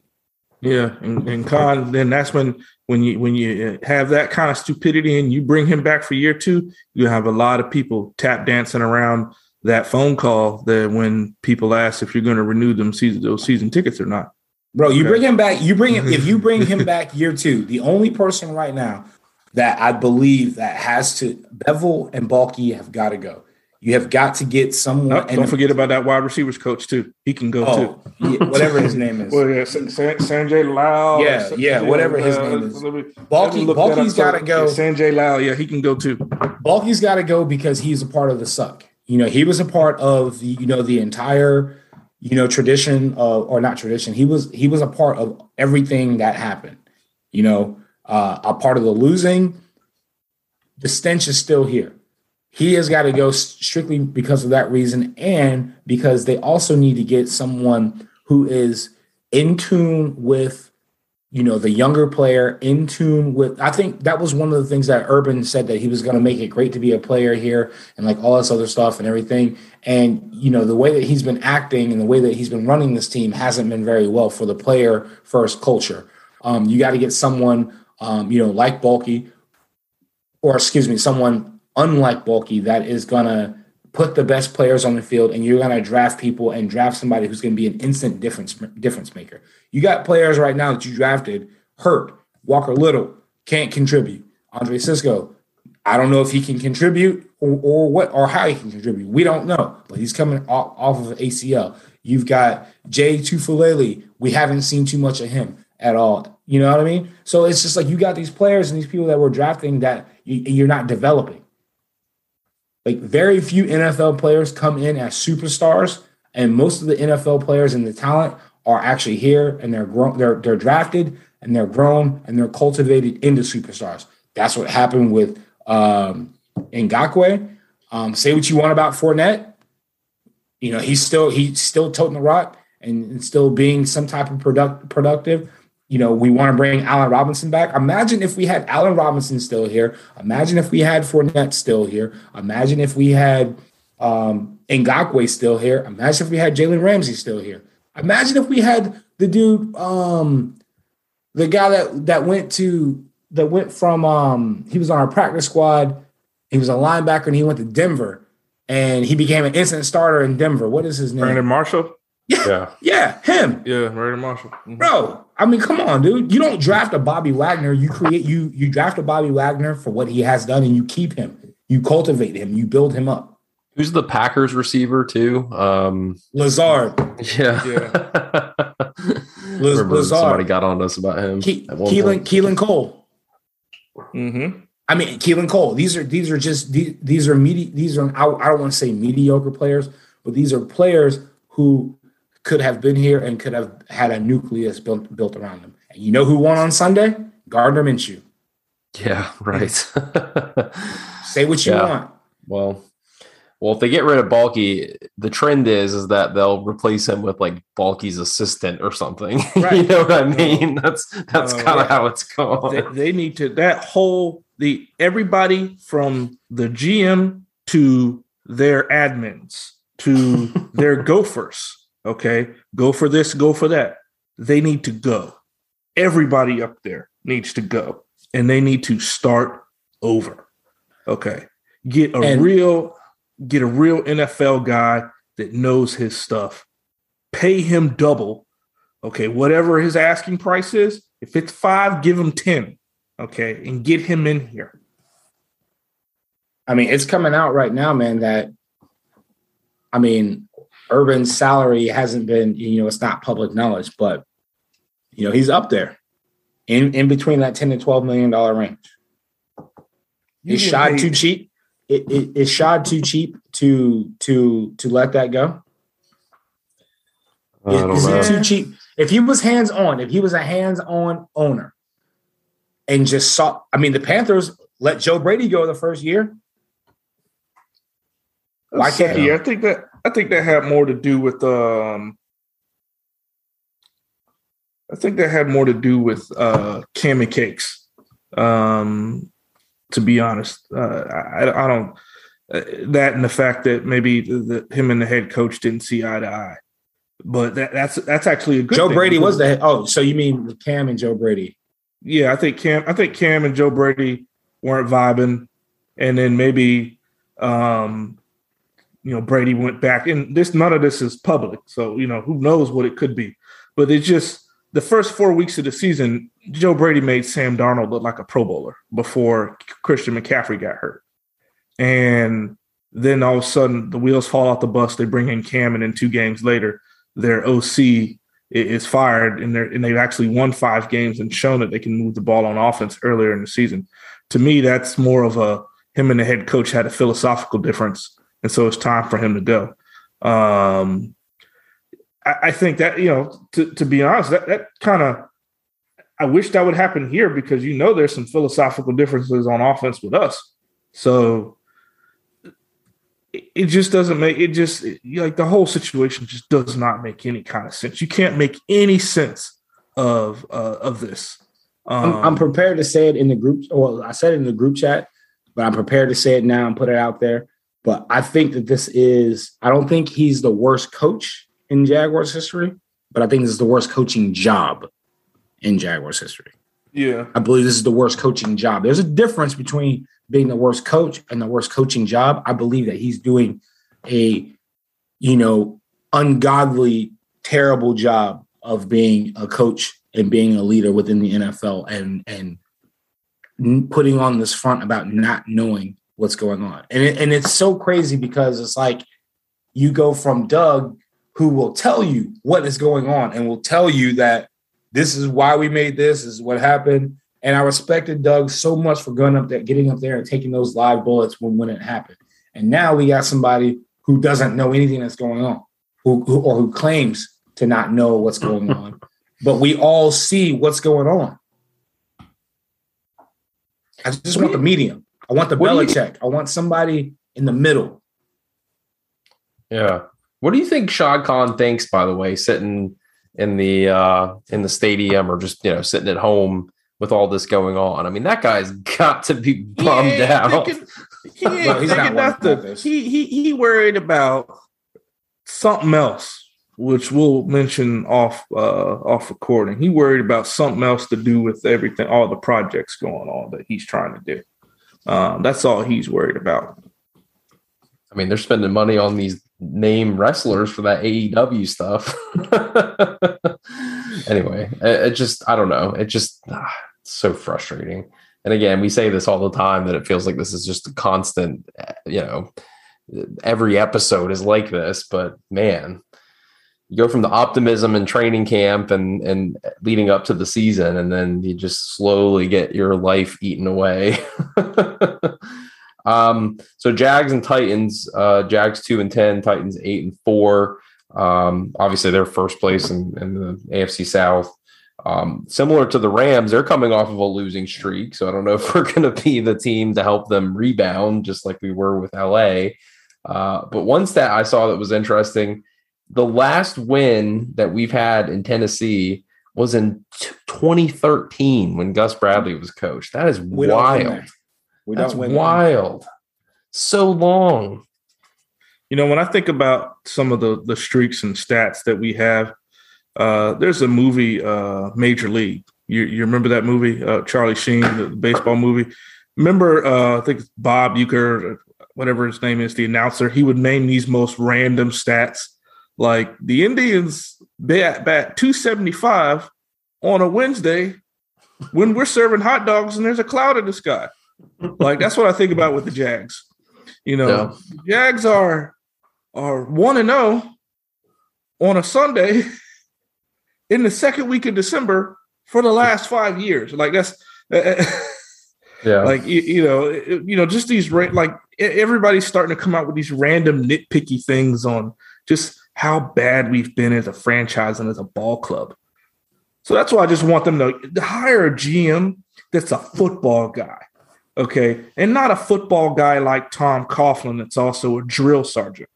Yeah, and, and Con, then that's when when you when you have that kind of stupidity and you bring him back for year two, you have a lot of people tap dancing around that phone call that when people ask if you're going to renew them season those season tickets or not. Bro, you okay. bring him back. You bring him if you bring him back year two. The only person right now that I believe that has to Bevell and Baalke have got to go. You have got to get someone. Nope, don't forget about that wide receivers coach too. He can go oh, too. Yeah, whatever his name is. well, yeah, Sanjay Lal. Yeah, yeah, whatever his uh, name is. Baalke, Baalke's got to go. Yeah, Sanjay Lal. Yeah, he can go too. Baalke's got to go because he's a part of the suck. You know, he was a part of the you know the entire you know tradition or not tradition. He was he was a part of everything that happened. You know, uh, a part of the losing. The stench is still here he has got to go strictly because of that reason and because they also need to get someone who is in tune with you know the younger player in tune with i think that was one of the things that urban said that he was going to make it great to be a player here and like all this other stuff and everything. And you know the way that he's been acting and the way that he's been running this team hasn't been very well for the player first culture. Um, you got to get someone um, you know like Baalke or excuse me someone unlike Baalke that is going to put the best players on the field and you're going to draft people and draft somebody who's going to be an instant difference difference maker. You got players right now that you drafted hurt. Walker Little can't contribute. Andre Cisco, I don't know if he can contribute or, or what or how he can contribute. We don't know, but he's coming off, off of ACL. You've got Jay Tufele. We haven't seen too much of him at all. You know what I mean? So it's just like you got these players and these people that we're drafting that you, you're not developing. Like very few NFL players come in as superstars, and most of the NFL players and the talent are actually here and they're grown, they're they're drafted and they're grown and they're cultivated into superstars. That's what happened with um Ngakoue. Um, say what you want about Fournette. You know, he's still he's still toting the rock and, and still being some type of product productive you know, we want to bring Allen Robinson back. Imagine if we had Allen Robinson still here. Imagine if we had Fournette still here. Imagine if we had um, Ngakoue still here. Imagine if we had Jalen Ramsey still here. Imagine if we had the dude, um, the guy that that went to that went from um, he was on our practice squad. He was a linebacker and he went to Denver and he became an instant starter in Denver. What is his name? Brandon Marshall. Yeah, yeah, yeah him. Yeah, Brandon Marshall. Mm-hmm. Bro, I mean, come on, dude. You don't draft a Bobby Wagner. You create you you draft a Bobby Wagner for what he has done, and you keep him. You cultivate him. You build him up. Who's the Packers receiver too? Um, Lazard. Yeah. yeah. Lazard. Somebody got on us about him. Ke- Keelan Keelan Cole. Mm-hmm. I mean, Keelan Cole. These are these are just these, these are medi- These are I, I don't want to say mediocre players, but these are players who could have been here and could have had a nucleus built built around them. And you know who won on Sunday? Gardner Minshew. Yeah, right. Say what you Yeah. want. well, well, if they get rid of Baalke, the trend is is that they'll replace him with like Baalke's assistant or something. you know what I uh-huh. mean? That's that's Oh, kind of how it's going. they, they need to that whole the everybody from the GM to their admins to their gophers. Okay, go for this, go for that. They need to go. Everybody up there needs to go, and they need to start over. Okay, get a And- real get a real NFL guy that knows his stuff. Pay him double. Okay, whatever his asking price is, if it's five, give him 10. Okay, and get him in here. I mean, it's coming out right now, man, that I mean, Urban's salary hasn't been, you know, it's not public knowledge, but you know, he's up there in, in between that 10 to 12 million dollar range. You Is get Shad paid- too cheap? It, it, is Shad too cheap to to to let that go? I don't Is know. it too cheap? If he was hands on, if he was a hands on owner, and just saw, I mean, the Panthers let Joe Brady go the first year. Why can't yeah, I think that I think that had more to do with um I think that had more to do with uh Cammy Cakes. Um to be honest. Uh I, I don't uh, that and the fact that maybe the, the, him and the head coach didn't see eye to eye. But that, that's that's actually a good Joe Brady was the oh, so you mean Cam and Joe Brady? yeah, I think Cam. I think Cam and Joe Brady weren't vibing, and then maybe, um, you know, Brady went back. And this none of this is public, so you know who knows what it could be. But it's just the first four weeks of the season, Joe Brady made Sam Darnold look like a Pro Bowler before Christian McCaffrey got hurt, and then all of a sudden the wheels fall off the bus. They bring in Cam, and then two games later, their OC is fired and they're and they've actually won five games and shown that they can move the ball on offense earlier in the season. To me, that's more of a him and the head coach had a philosophical difference, and so it's time for him to go. Um, I, I think that you know, to, to be honest, that that kind of I wish that would happen here because you know there's some philosophical differences on offense with us. So it- just doesn't make it just it- like the whole situation just does not make any kind of sense. You can't make any sense of uh, of this. Um, I'm, I'm prepared to say it in the group. Well, I said it in the group chat, but I'm prepared to say it now and put it out there. But I think that this is. I don't think he's the worst coach in Jaguars history, but I think this is the worst coaching job in Jaguars history. yeah, I believe this is the worst coaching job. There's a difference between being the worst coach and the worst coaching job. I believe that he's doing a, you know, ungodly, terrible job of being a coach and being a leader within the NFL and and putting on this front about not knowing what's going on. And it, and it's so crazy because it's like you go from Doug who will tell you what is going on and will tell you that this is why we made this, this is what happened. And I respected Doug so much for going up there, getting up there and taking those live bullets when, when it happened. And now we got somebody who doesn't know anything that's going on, who, who or who claims to not know what's going on. But we all see what's going on. I just want the medium. I want the What do you- Belichick. I want somebody in the middle. Yeah. What do you think Shad Khan thinks, by the way, sitting in the uh in the stadium or just you know sitting at home with all this going on? I mean, that guy's got to be bummed He out. thinking- he ain't No, he's not thinking worried nothing. about this. He he he worried about something else, which we'll mention off uh off recording. He worried about something else to do with everything, all the projects going on that he's trying to do. Um, that's all he's worried about. I mean, they're spending money on these name wrestlers for that AEW stuff. anyway, it, it just I don't know. It just ah, so frustrating. And again, we say this all the time that it feels like this is just a constant. eh, You know, every episode is like this. But man, you go from the optimism and training camp and and leading up to the season, and then you just slowly get your life eaten away. Um, so Jags and Titans, uh, Jags two and ten, Titans eight and four. Um, obviously, they're first place in, in the AFC South. Um, similar to the Rams, they're coming off of a losing streak, so I don't know if we're going to be the team to help them rebound, just like we were with LA. Uh, but one stat I saw that was interesting: the last win that we've had in Tennessee was in t- 2013 when Gus Bradley was coach. That is We don't win wild. We That's don't win. there. wild. So long. You know, when I think about some of the the streaks and stats that we have, uh, there's a movie, uh, Major League. You, you remember that movie, uh, Charlie Sheen, the baseball movie? Remember, uh, I think it's Bob Uecker, whatever his name is, the announcer. He would name these most random stats, like the Indians bat bat 275 on a Wednesday when we're serving hot dogs and there's a cloud in the sky. Like that's what I think about with the Jags. You know, Jags are are one and zero on a Sunday in the second week of December for the last five years. Like that's Yeah. like you, you know it- you know just these ra- like everybody's starting to come out with these random nitpicky things on just how bad we've been as a franchise and as a ball club. So that's why I just want them to hire a GM that's a football guy. Okay. And not a football guy like Tom Coughlin that's also a drill sergeant.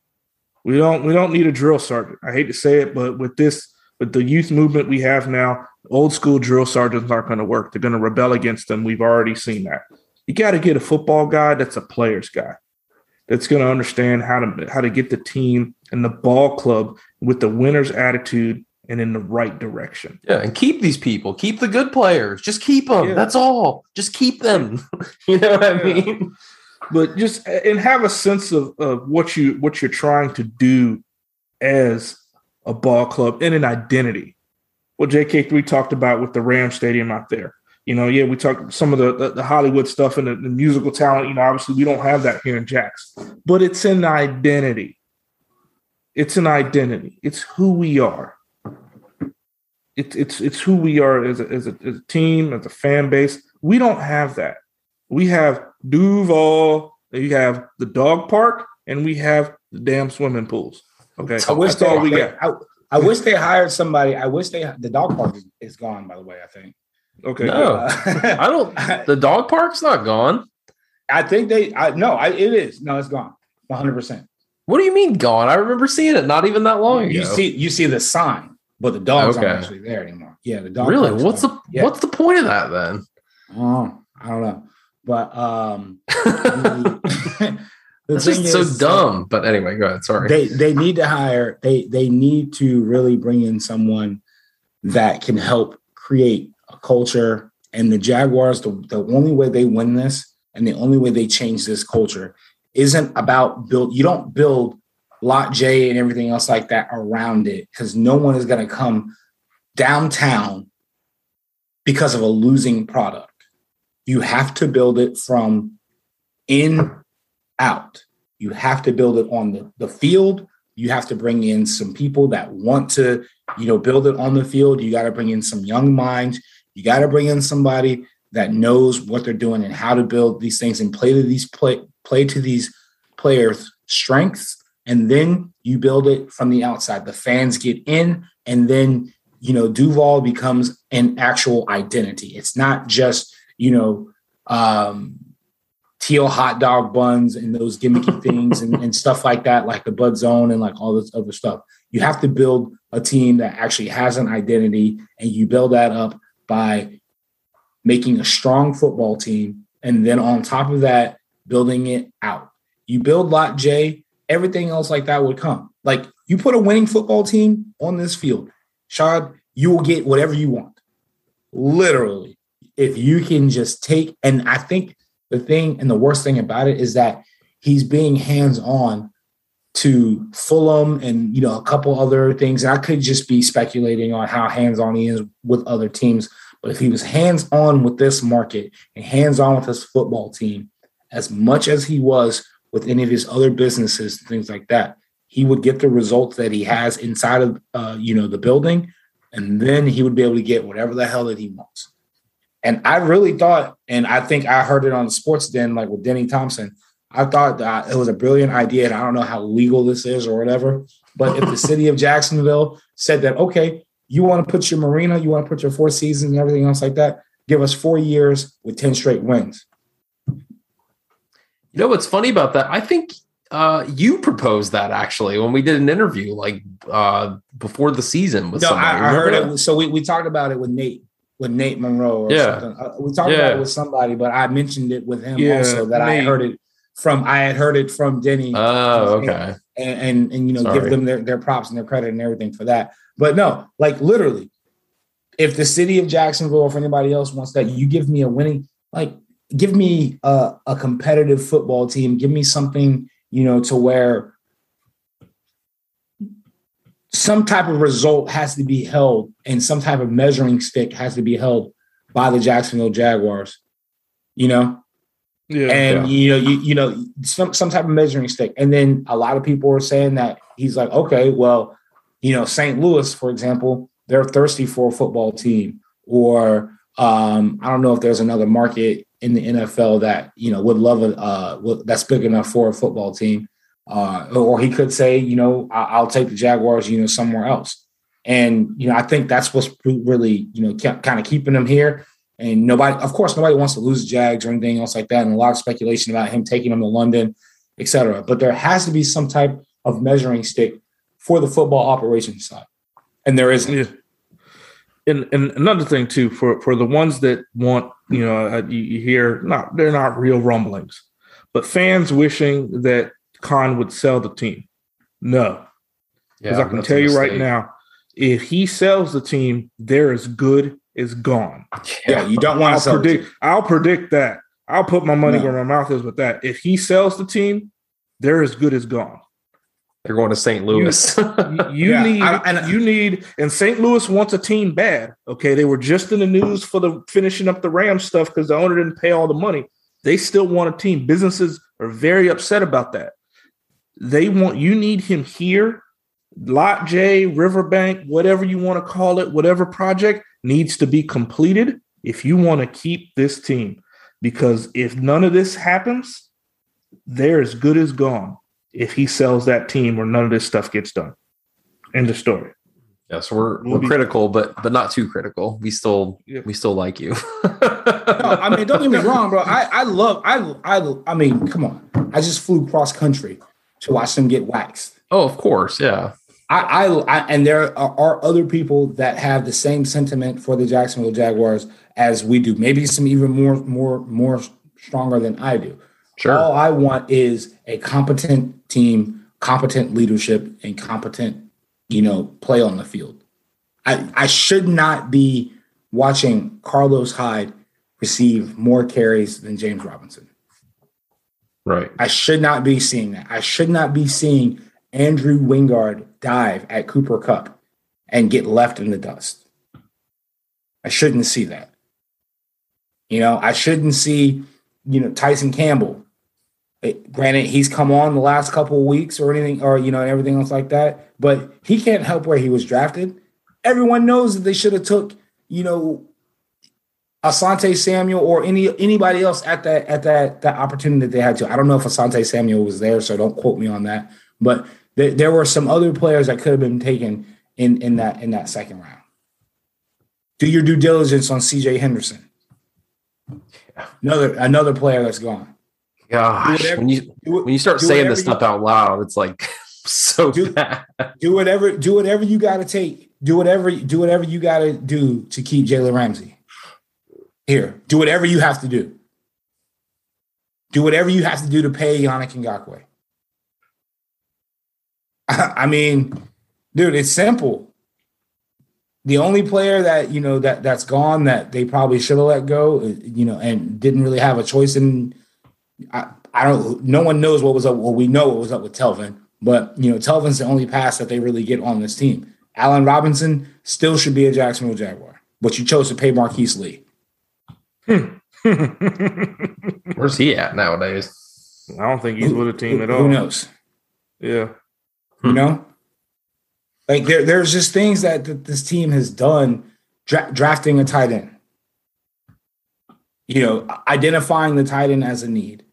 We don't we don't need a drill sergeant. I hate to say it, but with this with the youth movement we have now, old school drill sergeants aren't going to work. They're going to rebel against them. We've already seen that. You got to get a football guy that's a player's guy. That's going to understand how to how to get the team and the ball club with the winner's attitude and in the right direction. Yeah, and keep these people. Keep the good players. Just keep them. Yeah. That's all. Just keep them. you know what I mean? but just and have a sense of, of what you what you're trying to do as a ball club and an identity. What JK3 talked about with the Ram Stadium out there. You know, yeah, we talked some of the, the, the Hollywood stuff and the, the musical talent. You know, obviously we don't have that here in Jacks, but it's an identity. It's an identity. It's who we are. It's it's it's who we are as a, as a, as a team, as a fan base. We don't have that. We have Duval, you have the dog park, and we have the damn swimming pools. Okay, I wish that's all we they, got. I, I wish they hired somebody. I wish they the dog park is, is gone. By the way, I think. Okay, No. Uh, I don't. The dog park's not gone. I think they. I no. I, it is. No, it's gone. One hundred percent. What do you mean gone? I remember seeing it not even that long ago. You see, you see the sign, but the dogs Okay. aren't actually there anymore. Yeah, the dog. really? What's gone. the Yeah. What's the point of that then? Oh, I don't know, but um, the It's thing just so is, dumb. But anyway, go ahead. Sorry. They they need to hire. They they need to really bring in someone that can help create a culture. And the Jaguars, the, the only way they win this, and the only way they change this culture, isn't about build. You don't build Lot J and everything else like that around it because no one is going to come downtown because of a losing product. You have to build it from in out. You have to build it on the, the field. You have to bring in some people that want to, you know, build it on the field. You got to bring in some young minds. You got to bring in somebody that knows what they're doing and how to build these things and play to these play play to these players' strengths. And then you build it from the outside. The fans get in, and then you know Duval becomes an actual identity. It's not just you know um, teal hot dog buns and those gimmicky things and, and stuff like that, like the Bud Zone and like all this other stuff. You have to build a team that actually has an identity, and you build that up by making a strong football team, and then on top of that, building it out. You build Lot J, everything else like that would come. Like you put a winning football team on this field, Shad, you will get whatever you want. Literally, if you can just take, and I think the thing and the worst thing about it is that he's being hands on to Fulham and you know a couple other things. And I could just be speculating on how hands on he is with other teams, but if he was hands on with this market and hands on with his football team, as much as he was with any of his other businesses and things like that, he would get the results that he has inside of uh, you know the building, and then he would be able to get whatever the hell that he wants. And I really thought, and I think I heard it on the Sports Den, like with Denny Thompson, I thought that it was a brilliant idea, and I don't know how legal this is or whatever. But if the city of Jacksonville said that, okay, you want to put your marina, you want to put your four seasons and everything else like that, give us four years with 10 straight wins. You know what's funny about that? I think uh, you proposed that actually when we did an interview, like uh, before the season with No, somebody. I, I heard it. So we, we talked about it with Nate, with Nate Monroe. Or Yeah. something. Uh, we talked Yeah. about it with somebody, but I mentioned it with him Yeah, also that I heard it from. I had heard it from Denny. Oh, okay. And and, and you know Sorry. give them their, their props and their credit and everything for that. But no, like literally, if the city of Jacksonville or if anybody else wants that, you give me a winning, like give me a, a competitive football team, give me something, you know, to where some type of result has to be held and some type of measuring stick has to be held by the Jacksonville Jaguars. You know, Yeah. and you know, you you know, some some type of measuring stick. And then a lot of people are saying that he's like, okay, well, you know, St. Louis, for example, they're thirsty for a football team, or um, I don't know if there's another market in the NFL that you know would love a uh, that's big enough for a football team. Uh, or he could say, you know, I- I'll take the Jaguars, you know, somewhere else. And you know, I think that's what's really, you know, kind of keeping him here. And nobody, of course, nobody wants to lose Jags or anything else like that. And a lot of speculation about him taking them to London, et cetera. But there has to be some type of measuring stick for the football operations side. And there isn't. Yeah. And and another thing too for for the ones that want you know uh, you, you hear not they're not real rumblings, but fans wishing that Khan would sell the team. No, because I can tell you right now, if he sells the team, they're good as gone. Yeah, you don't want I'll to sell predict. I'll predict that. I'll put my money No. where my mouth is with that. If he sells the team, they're as good as gone. They're going to St. Louis. You, you Yeah, need, I- and- you need, and St. Louis wants a team bad. Okay, they were just in the news for the finishing up the Rams stuff because the owner didn't pay all the money. They still want a team. Businesses are very upset about that. They want you need him here. Lot J, Riverbank, whatever you want to call it, whatever project needs to be completed if you want to keep this team. Because if none of this happens, they're as good as gone if he sells that team or none of this stuff gets done. End of story. yes, we're We'll we're be- critical, but but not too critical. We still Yeah. we still like you. No, I mean, don't get me wrong, bro. I, I love, I, I, I mean, come on. I just flew cross country to watch them get waxed. oh, of course, yeah. I, I, I and there are, are other people that have the same sentiment for the Jacksonville Jaguars as we do. Maybe some even more, more, more stronger than I do. Sure. All I want is a competent team, competent leadership, and competent, you know, play on the field. I, I should not be watching Carlos Hyde receive more carries than James Robinson. Right. I should not be seeing that. I should not be seeing Andrew Wingard dive at Cooper Kupp and get left in the dust. I shouldn't see that. You know, I shouldn't see, you know, Tyson Campbell. It- granted, he's come on the last couple of weeks or anything, or you know, everything else like that, but he can't help where he was drafted. Everyone knows that they should have took, you know, Asante Samuel or any anybody else at that at that that opportunity that they had to. I don't know if Asante Samuel was there, so don't quote me on that. But there, there were some other players that could have been taken in in that in that second round. Do your due diligence on C.J. Henderson. Another another player that's gone. Gosh, whatever- when you Do, when you start saying this stuff out loud, it's like so Do- bad. do whatever do whatever you got to take. Do whatever do whatever you got to do to keep Jalen Ramsey. Here, do whatever you have to do. Do whatever you have to do to pay Yannick Ngakoue. I mean, dude, it's simple. The only player that you know that that's gone that they probably should have let go, you know, and didn't really have a choice in. I, I don't. No one knows what was up. Well, we know what was up with Telvin, but you know, Telvin's the only pass that they really get on this team. Allen Robinson still should be a Jacksonville Jaguar, but you chose to pay Marquise Lee. Hmm. Where's he at nowadays? I don't think he's with a team at Who- all. Who knows? Yeah. You know, like there, there's just things that, that this team has done, dra- drafting a tight end. You know, identifying the tight end as a need,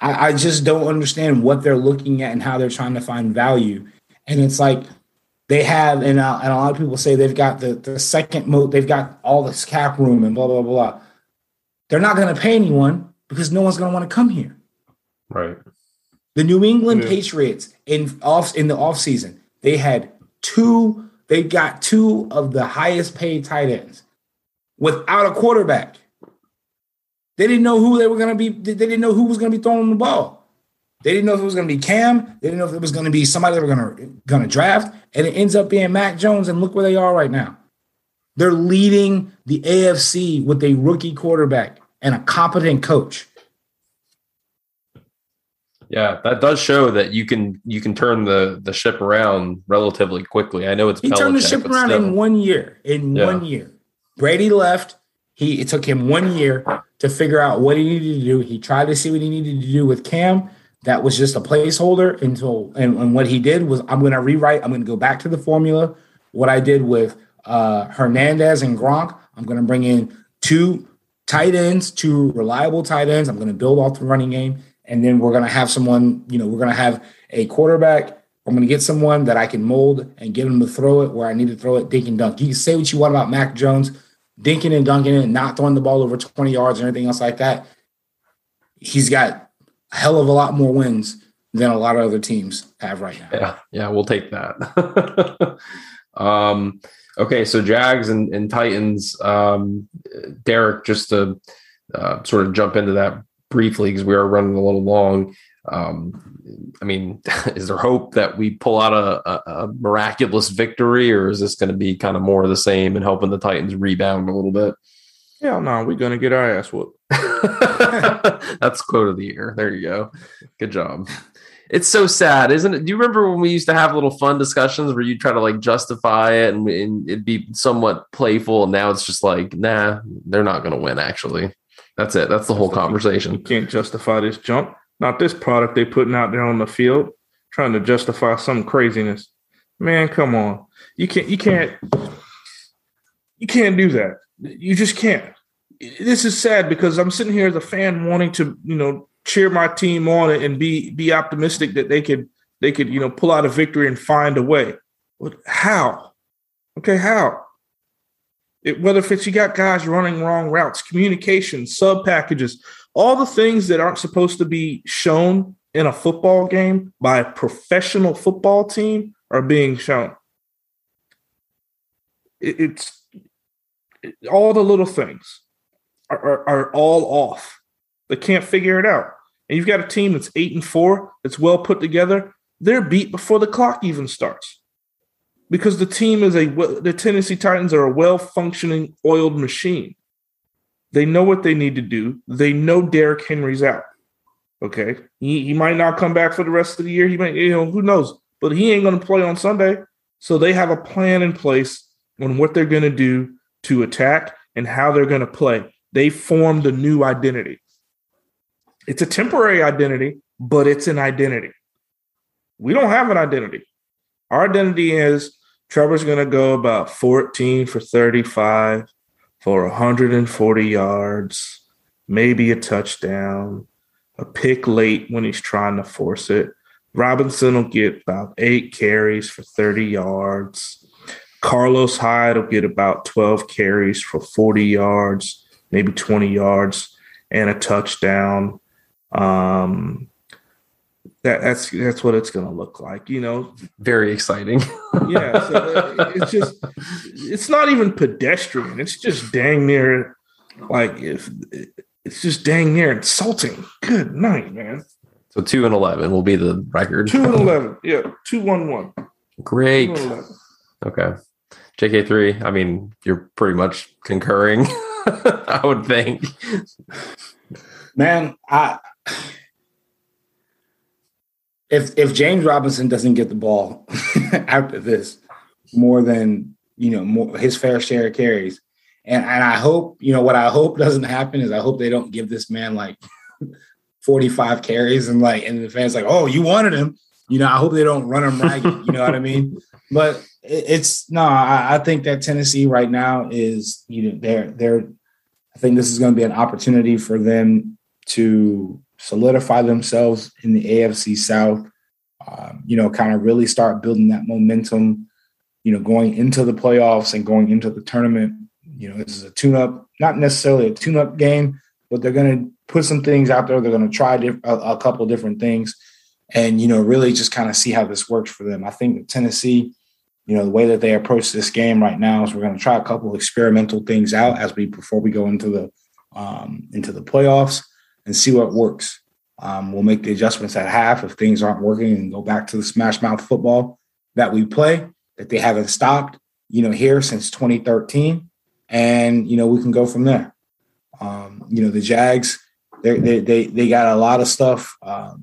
I, I just don't understand what they're looking at and how they're trying to find value. And it's like they have, and, uh, and a lot of people say they've got the, the second moat, they've got all this cap room and blah, blah, blah. They're not going to pay anyone because no one's going to want to come here. Right. The New England Yeah. Patriots in off in the offseason, they had two, they got two of the highest paid tight ends without a quarterback. They didn't know who they were going to be. They didn't know who was going to be throwing the ball. They didn't know if it was going to be Cam. They didn't know if it was going to be somebody they were going to going to draft, and it ends up being Mac Jones. And look where they are right now. They're leading the AFC with a rookie quarterback and a competent coach. Yeah, that does show that you can you can turn the the ship around relatively quickly. I know it's He turned the ship around still. in one year. In Yeah. one year, Brady left. He it took him one year to figure out what he needed to do. He tried to see what he needed to do with Cam. That was just a placeholder until and, and what he did was I'm going to rewrite. I'm going to go back to the formula. What I did with uh, Hernandez and Gronk. I'm going to bring in two tight ends, two reliable tight ends. I'm going to build off the running game, and then we're going to have someone. You know, we're going to have a quarterback. I'm going to get someone that I can mold and get him to throw it where I need to throw it, dink and dunk. You can say what you want about Mac Jones, dinking and dunking and not throwing the ball over 20 yards or anything else like that. He's got a hell of a lot more wins than a lot of other teams have right now. Yeah, yeah, we'll take that. um, okay, so Jags and, and Titans. Um, Derek, just to uh, sort of jump into that briefly because we are running a little long. Um, I mean, is there hope that we pull out a, a, a miraculous victory, or is this going to be kind of more of the same and helping the Titans rebound a little bit? Hell no, we're gonna get our ass whooped. That's quote of the year. There you go. Good job. It's so sad, isn't it? Do you remember when we used to have little fun discussions where you try to like justify it and, and it'd be somewhat playful? And now it's just like, nah, they're not going to win. Actually, that's it. That's the whole You conversation. can't justify this jump. Not this product they putting out there on the field, trying to justify some craziness. Man, come on. You can't you can't you can't do that. You just can't. This is sad because I'm sitting here as a fan wanting to, you know, cheer my team on and be be optimistic that they could they could, you know, pull out a victory and find a way. But how? Okay, how? It, whether if it's you got guys running wrong routes, communication, sub packages, all the things that aren't supposed to be shown in a football game by a professional football team are being shown. It, it's it- all the little things are, are, are all off. They can't figure it out. And you've got a team that's eight and four, that's well put together. They're beat before the clock even starts because the team is a the Tennessee Titans are a well functioning oiled machine. They know what they need to do. They know Derrick Henry's out. Okay, he, he might not come back for the rest of the year. He might, you know, who knows? But he ain't going to play on Sunday. So they have a plan in place on what they're going to do to attack and how they're going to play. They formed a new identity. It's a temporary identity, but it's an identity. We don't have an identity. Our identity is Trevor's going to go about 14 for 35 for 140 yards, maybe a touchdown, a pick late when he's trying to force it. Robinson will get about eight carries for 30 yards. Carlos Hyde will get about 12 carries for 40 yards, maybe 20 yards, and a touchdown. Um, that, that's that's what it's going to look like, you know. Very exciting. Yeah, so uh, it's just it's not even pedestrian. It's just dang near like if it's just dang near insulting. Good night, man. so two and eleven will be the record. Two and eleven. Yeah, two one one. Great. Two and 11. Okay. JK three. I mean, you're pretty much concurring. I would think. Man, I if if James Robinson doesn't get the ball after this more than you know more his fair share of carries, and and I hope you know what I hope doesn't happen is I hope they don't give this man like forty five carries and like and the fans like oh you wanted him. You know I hope they don't run him ragged you know what I mean? But it, it's no I, I think that Tennessee right now is you know they're they're I think this is going to be an opportunity for them to solidify themselves in the AFC South. Um, you know, kind of really start building that momentum. You know, going into the playoffs and going into the tournament. You know, this is a tune-up, not necessarily a tune-up game, but they're going to put some things out there. They're going to try diff- a, a couple different things, and you know, really just kind of see how this works for them. I think that Tennessee you know the way that they approach this game right now is we're going to try a couple experimental things out as we before we go into the um, into the playoffs and see what works. Um, we'll make the adjustments at half if things aren't working and go back to the smash mouth football that we play that they haven't stopped, you know, here since 2013, and you know we can go from there. Um, you know the Jags, they they they got a lot of stuff. Um,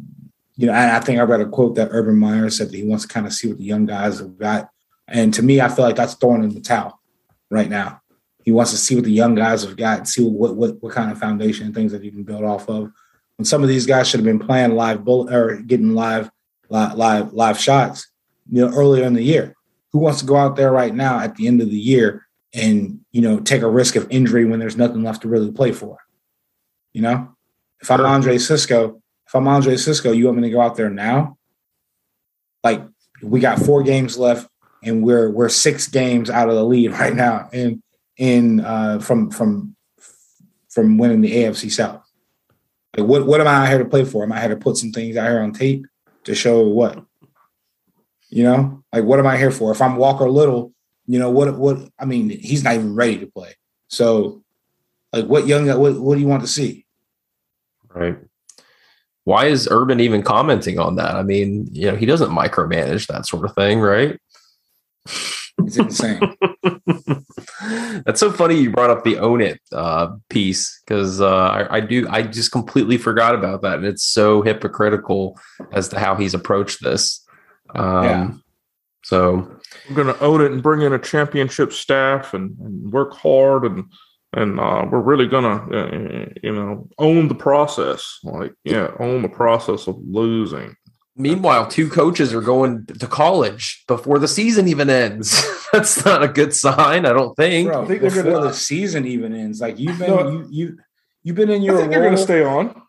you know, I think I read a quote that Urban Meyer said that he wants to kind of see what the young guys have got and to me, I feel like that's throwing in the towel right now. He wants to see what the young guys have got, see what what what kind of foundation and things that he can build off of. When some of these guys should have been playing live bullet or getting live live live, live shots, you know, earlier in the year. Who wants to go out there right now at the end of the year and you know take a risk of injury when there's nothing left to really play for? You know, if I'm Andre Cisco, if I'm Andre Cisco, you want me to go out there now? Like we got four games left and we're we're six games out of the lead right now, and in uh, from from from winning the AFC South. Like what what am I out here to play for? Am I here to put some things out here on tape to show what? You know, like what am I here for? If I'm Walker Little, you know what what I mean, he's not even ready to play. So, like, what young what what do you want to see? Right. Why is Urban even commenting on that? I mean, you know, he doesn't micromanage that sort of thing, right? It's insane. That's so funny you brought up the own it uh, piece because uh, I, I, do I just completely forgot about that and it's so hypocritical as to how he's approached this. Um, yeah. So we're going to own it and bring in a championship staff and, and work hard and and uh, we're really gonna uh, you know own the process like yeah own the process of losing Meanwhile, two coaches are going to college before the season even ends. That's not a good sign, I don't think. Bro, I think before gonna, the season even ends, like you've been no, you you you've been in your. I think you're going to stay on.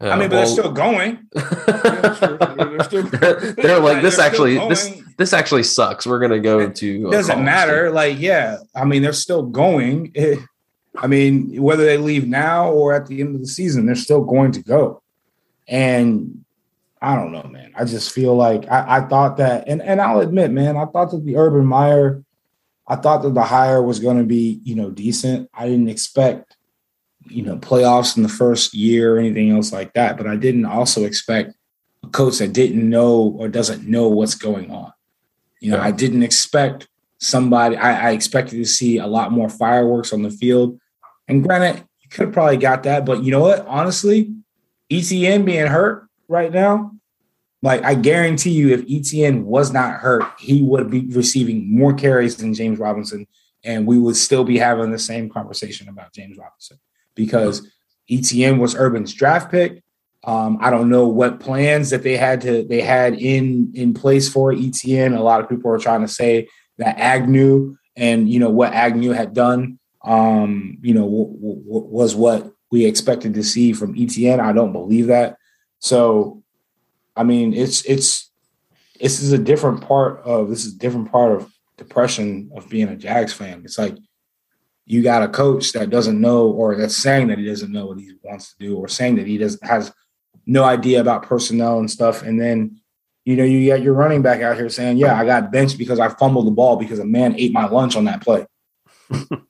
Uh, I mean, but well, they're still going. they're, still, they're like this. Actually, this this actually sucks. We're going to go to. Doesn't matter. Like, yeah, I mean, they're still going. It, I mean, whether they leave now or at the end of the season, they're still going to go. And I don't know, man. I just feel like I, I, thought that, and, and I'll admit, man, I thought that the Urban Meyer, I thought that the hire was going to be, you know, decent. I didn't expect, you know, playoffs in the first year or anything else like that. But I didn't also expect a coach that didn't know or doesn't know what's going on. You know, yeah. I didn't expect somebody, I, I expected to see a lot more fireworks on the field. And granted, you could have probably got that. But you know what? Honestly, ETN being hurt, right now, like I guarantee you, if ETN was not hurt, he would be receiving more carries than James Robinson, and we would still be having the same conversation about James Robinson because ETN was Urban's draft pick. Um, I don't know what plans that they had to they had in in place for ETN. A lot of people are trying to say that Agnew and you know what Agnew had done, um, you know, w- w- was what we expected to see from ETN. I don't believe that. So, I mean, it's it's this is a different part of this is a different part of depression of being a Jags fan. It's like you got a coach that doesn't know or that's saying that he doesn't know what he wants to do or saying that he does has no idea about personnel and stuff. And then, you know, you got your running back out here saying, Yeah, I got benched because I fumbled the ball because a man ate my lunch on that play.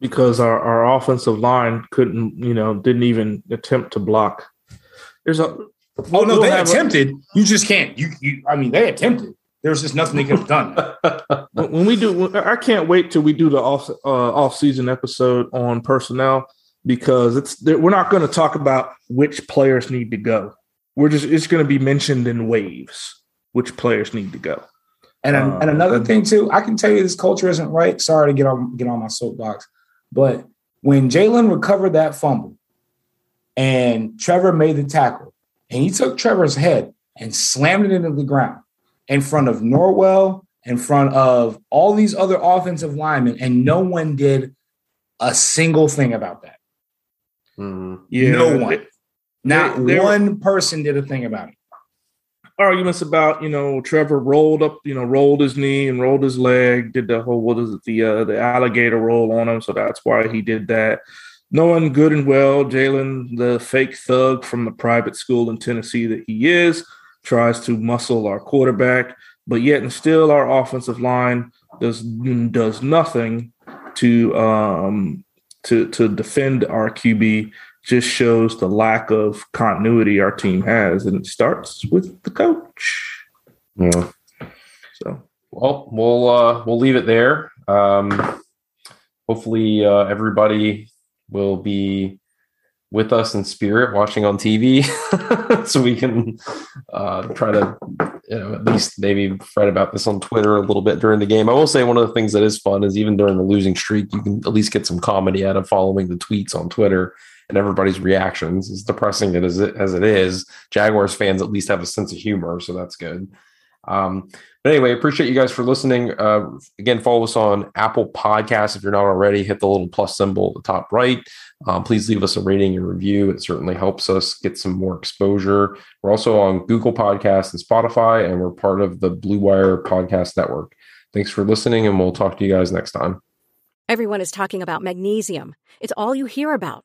because our, our offensive line couldn't, you know, didn't even attempt to block. There's a oh no, they attempted. A, you just can't. You you. I mean, they attempted. There's just nothing they could have done. when we do, I can't wait till we do the off uh, off season episode on personnel because it's we're not going to talk about which players need to go. We're just it's going to be mentioned in waves which players need to go. And, um, and another thing too, I can tell you this culture isn't right. Sorry to get on get on my soapbox. But when Jalen recovered that fumble and Trevor made the tackle, and he took Trevor's head and slammed it into the ground in front of Norwell, in front of all these other offensive linemen, and no one did a single thing about that. Mm. Yeah, no one. Not they- they were- one person did a thing about it. Arguments about you know Trevor rolled up, you know, rolled his knee and rolled his leg, did the whole what is it the uh, the alligator roll on him, so that's why he did that. Knowing good and well, Jalen, the fake thug from the private school in Tennessee that he is, tries to muscle our quarterback, but yet and still our offensive line does does nothing to um to to defend our QB just shows the lack of continuity our team has, and it starts with the coach. Yeah. So Well, we'll uh, we'll leave it there. Um, hopefully, uh, everybody will be with us in spirit, watching on TV, so we can uh, try to, you know, at least maybe fret about this on Twitter a little bit during the game. I will say one of the things that is fun is even during the losing streak, you can at least get some comedy out of following the tweets on Twitter and everybody's reactions. As depressing it as it, as it is, Jaguars fans at least have a sense of humor, so that's good. Um, but anyway, appreciate you guys for listening. Uh, again, follow us on Apple Podcasts if you're not already. Hit the little plus symbol at the top right. Um, please leave us a rating and review. It certainly helps us get some more exposure. We're also on Google Podcasts and Spotify, and we're part of the Blue Wire Podcast Network. Thanks for listening, and we'll talk to you guys next time. Everyone is talking about magnesium. It's all you hear about.